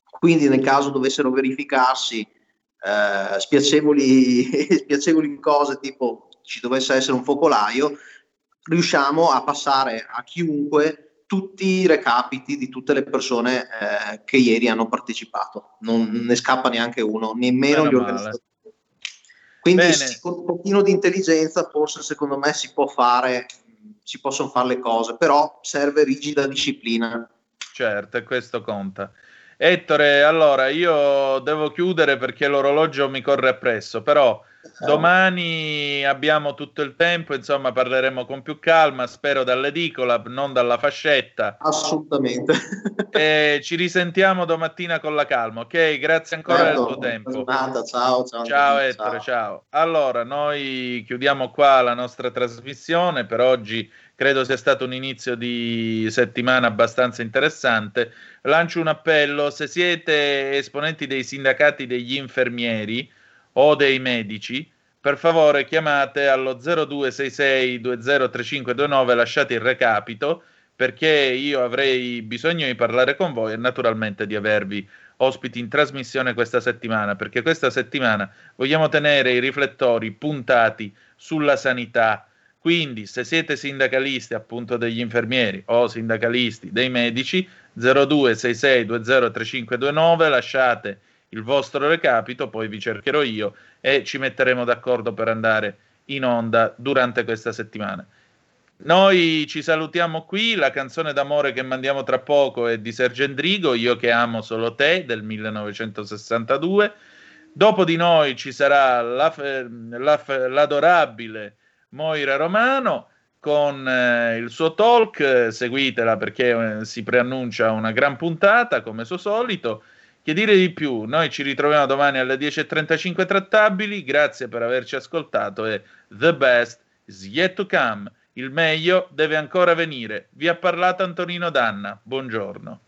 Quindi, nel caso dovessero verificarsi eh, spiacevoli, [LAUGHS] spiacevoli cose, tipo ci dovesse essere un focolaio, riusciamo a passare a chiunque tutti i recapiti di tutte le persone eh, che ieri hanno partecipato. Non ne scappa neanche uno, nemmeno Meno gli organizzatori. Quindi sì, con un pochino di intelligenza forse secondo me si può fare, si possono fare le cose, però serve rigida disciplina. Certo, questo conta. Ettore, allora io devo chiudere perché l'orologio mi corre appresso, però domani abbiamo tutto il tempo, insomma parleremo con più calma, spero dall'edicola, non dalla fascetta. Assolutamente. e ci risentiamo domattina con la calma, ok? Grazie ancora Certo, del tuo tempo. giornata, ciao, ciao. Ciao Ettore, ciao. Allora, noi chiudiamo qua la nostra trasmissione per oggi. Credo sia stato un inizio di settimana abbastanza interessante. Lancio un appello, se siete esponenti dei sindacati degli infermieri o dei medici, per favore chiamate allo 0266 203529, lasciate il recapito perché io avrei bisogno di parlare con voi e naturalmente di avervi ospiti in trasmissione questa settimana, perché questa settimana vogliamo tenere i riflettori puntati sulla sanità. Quindi, se siete sindacalisti appunto degli infermieri o sindacalisti dei medici, 0266203529, lasciate il vostro recapito, poi vi cercherò io e ci metteremo d'accordo per andare in onda durante questa settimana. Noi ci salutiamo qui, la canzone d'amore che mandiamo tra poco è di Sergio Endrigo, Io che amo solo te del 1962. Dopo di noi ci sarà la, la, l'adorabile Moira Romano con eh, il suo talk, eh, seguitela perché eh, si preannuncia una gran puntata come suo solito. Che dire di più? Noi ci ritroviamo domani alle 10.35 trattabili, grazie per averci ascoltato e the best is yet to come. Il meglio deve ancora venire. Vi ha parlato Antonino Danna. Buongiorno.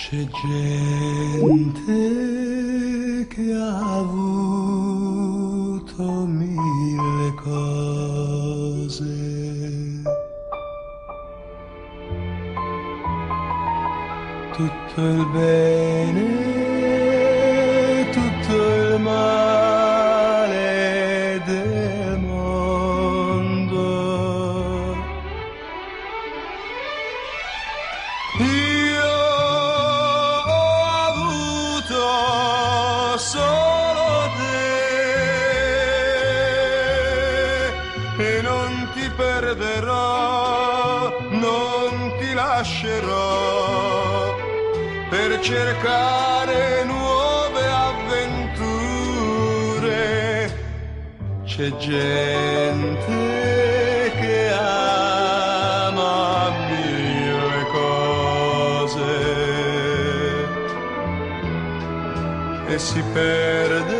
C'è gente che ha avuto mille cose. Tutto il bene, cercare nuove avventure. C'è gente che ama mille cose e si perde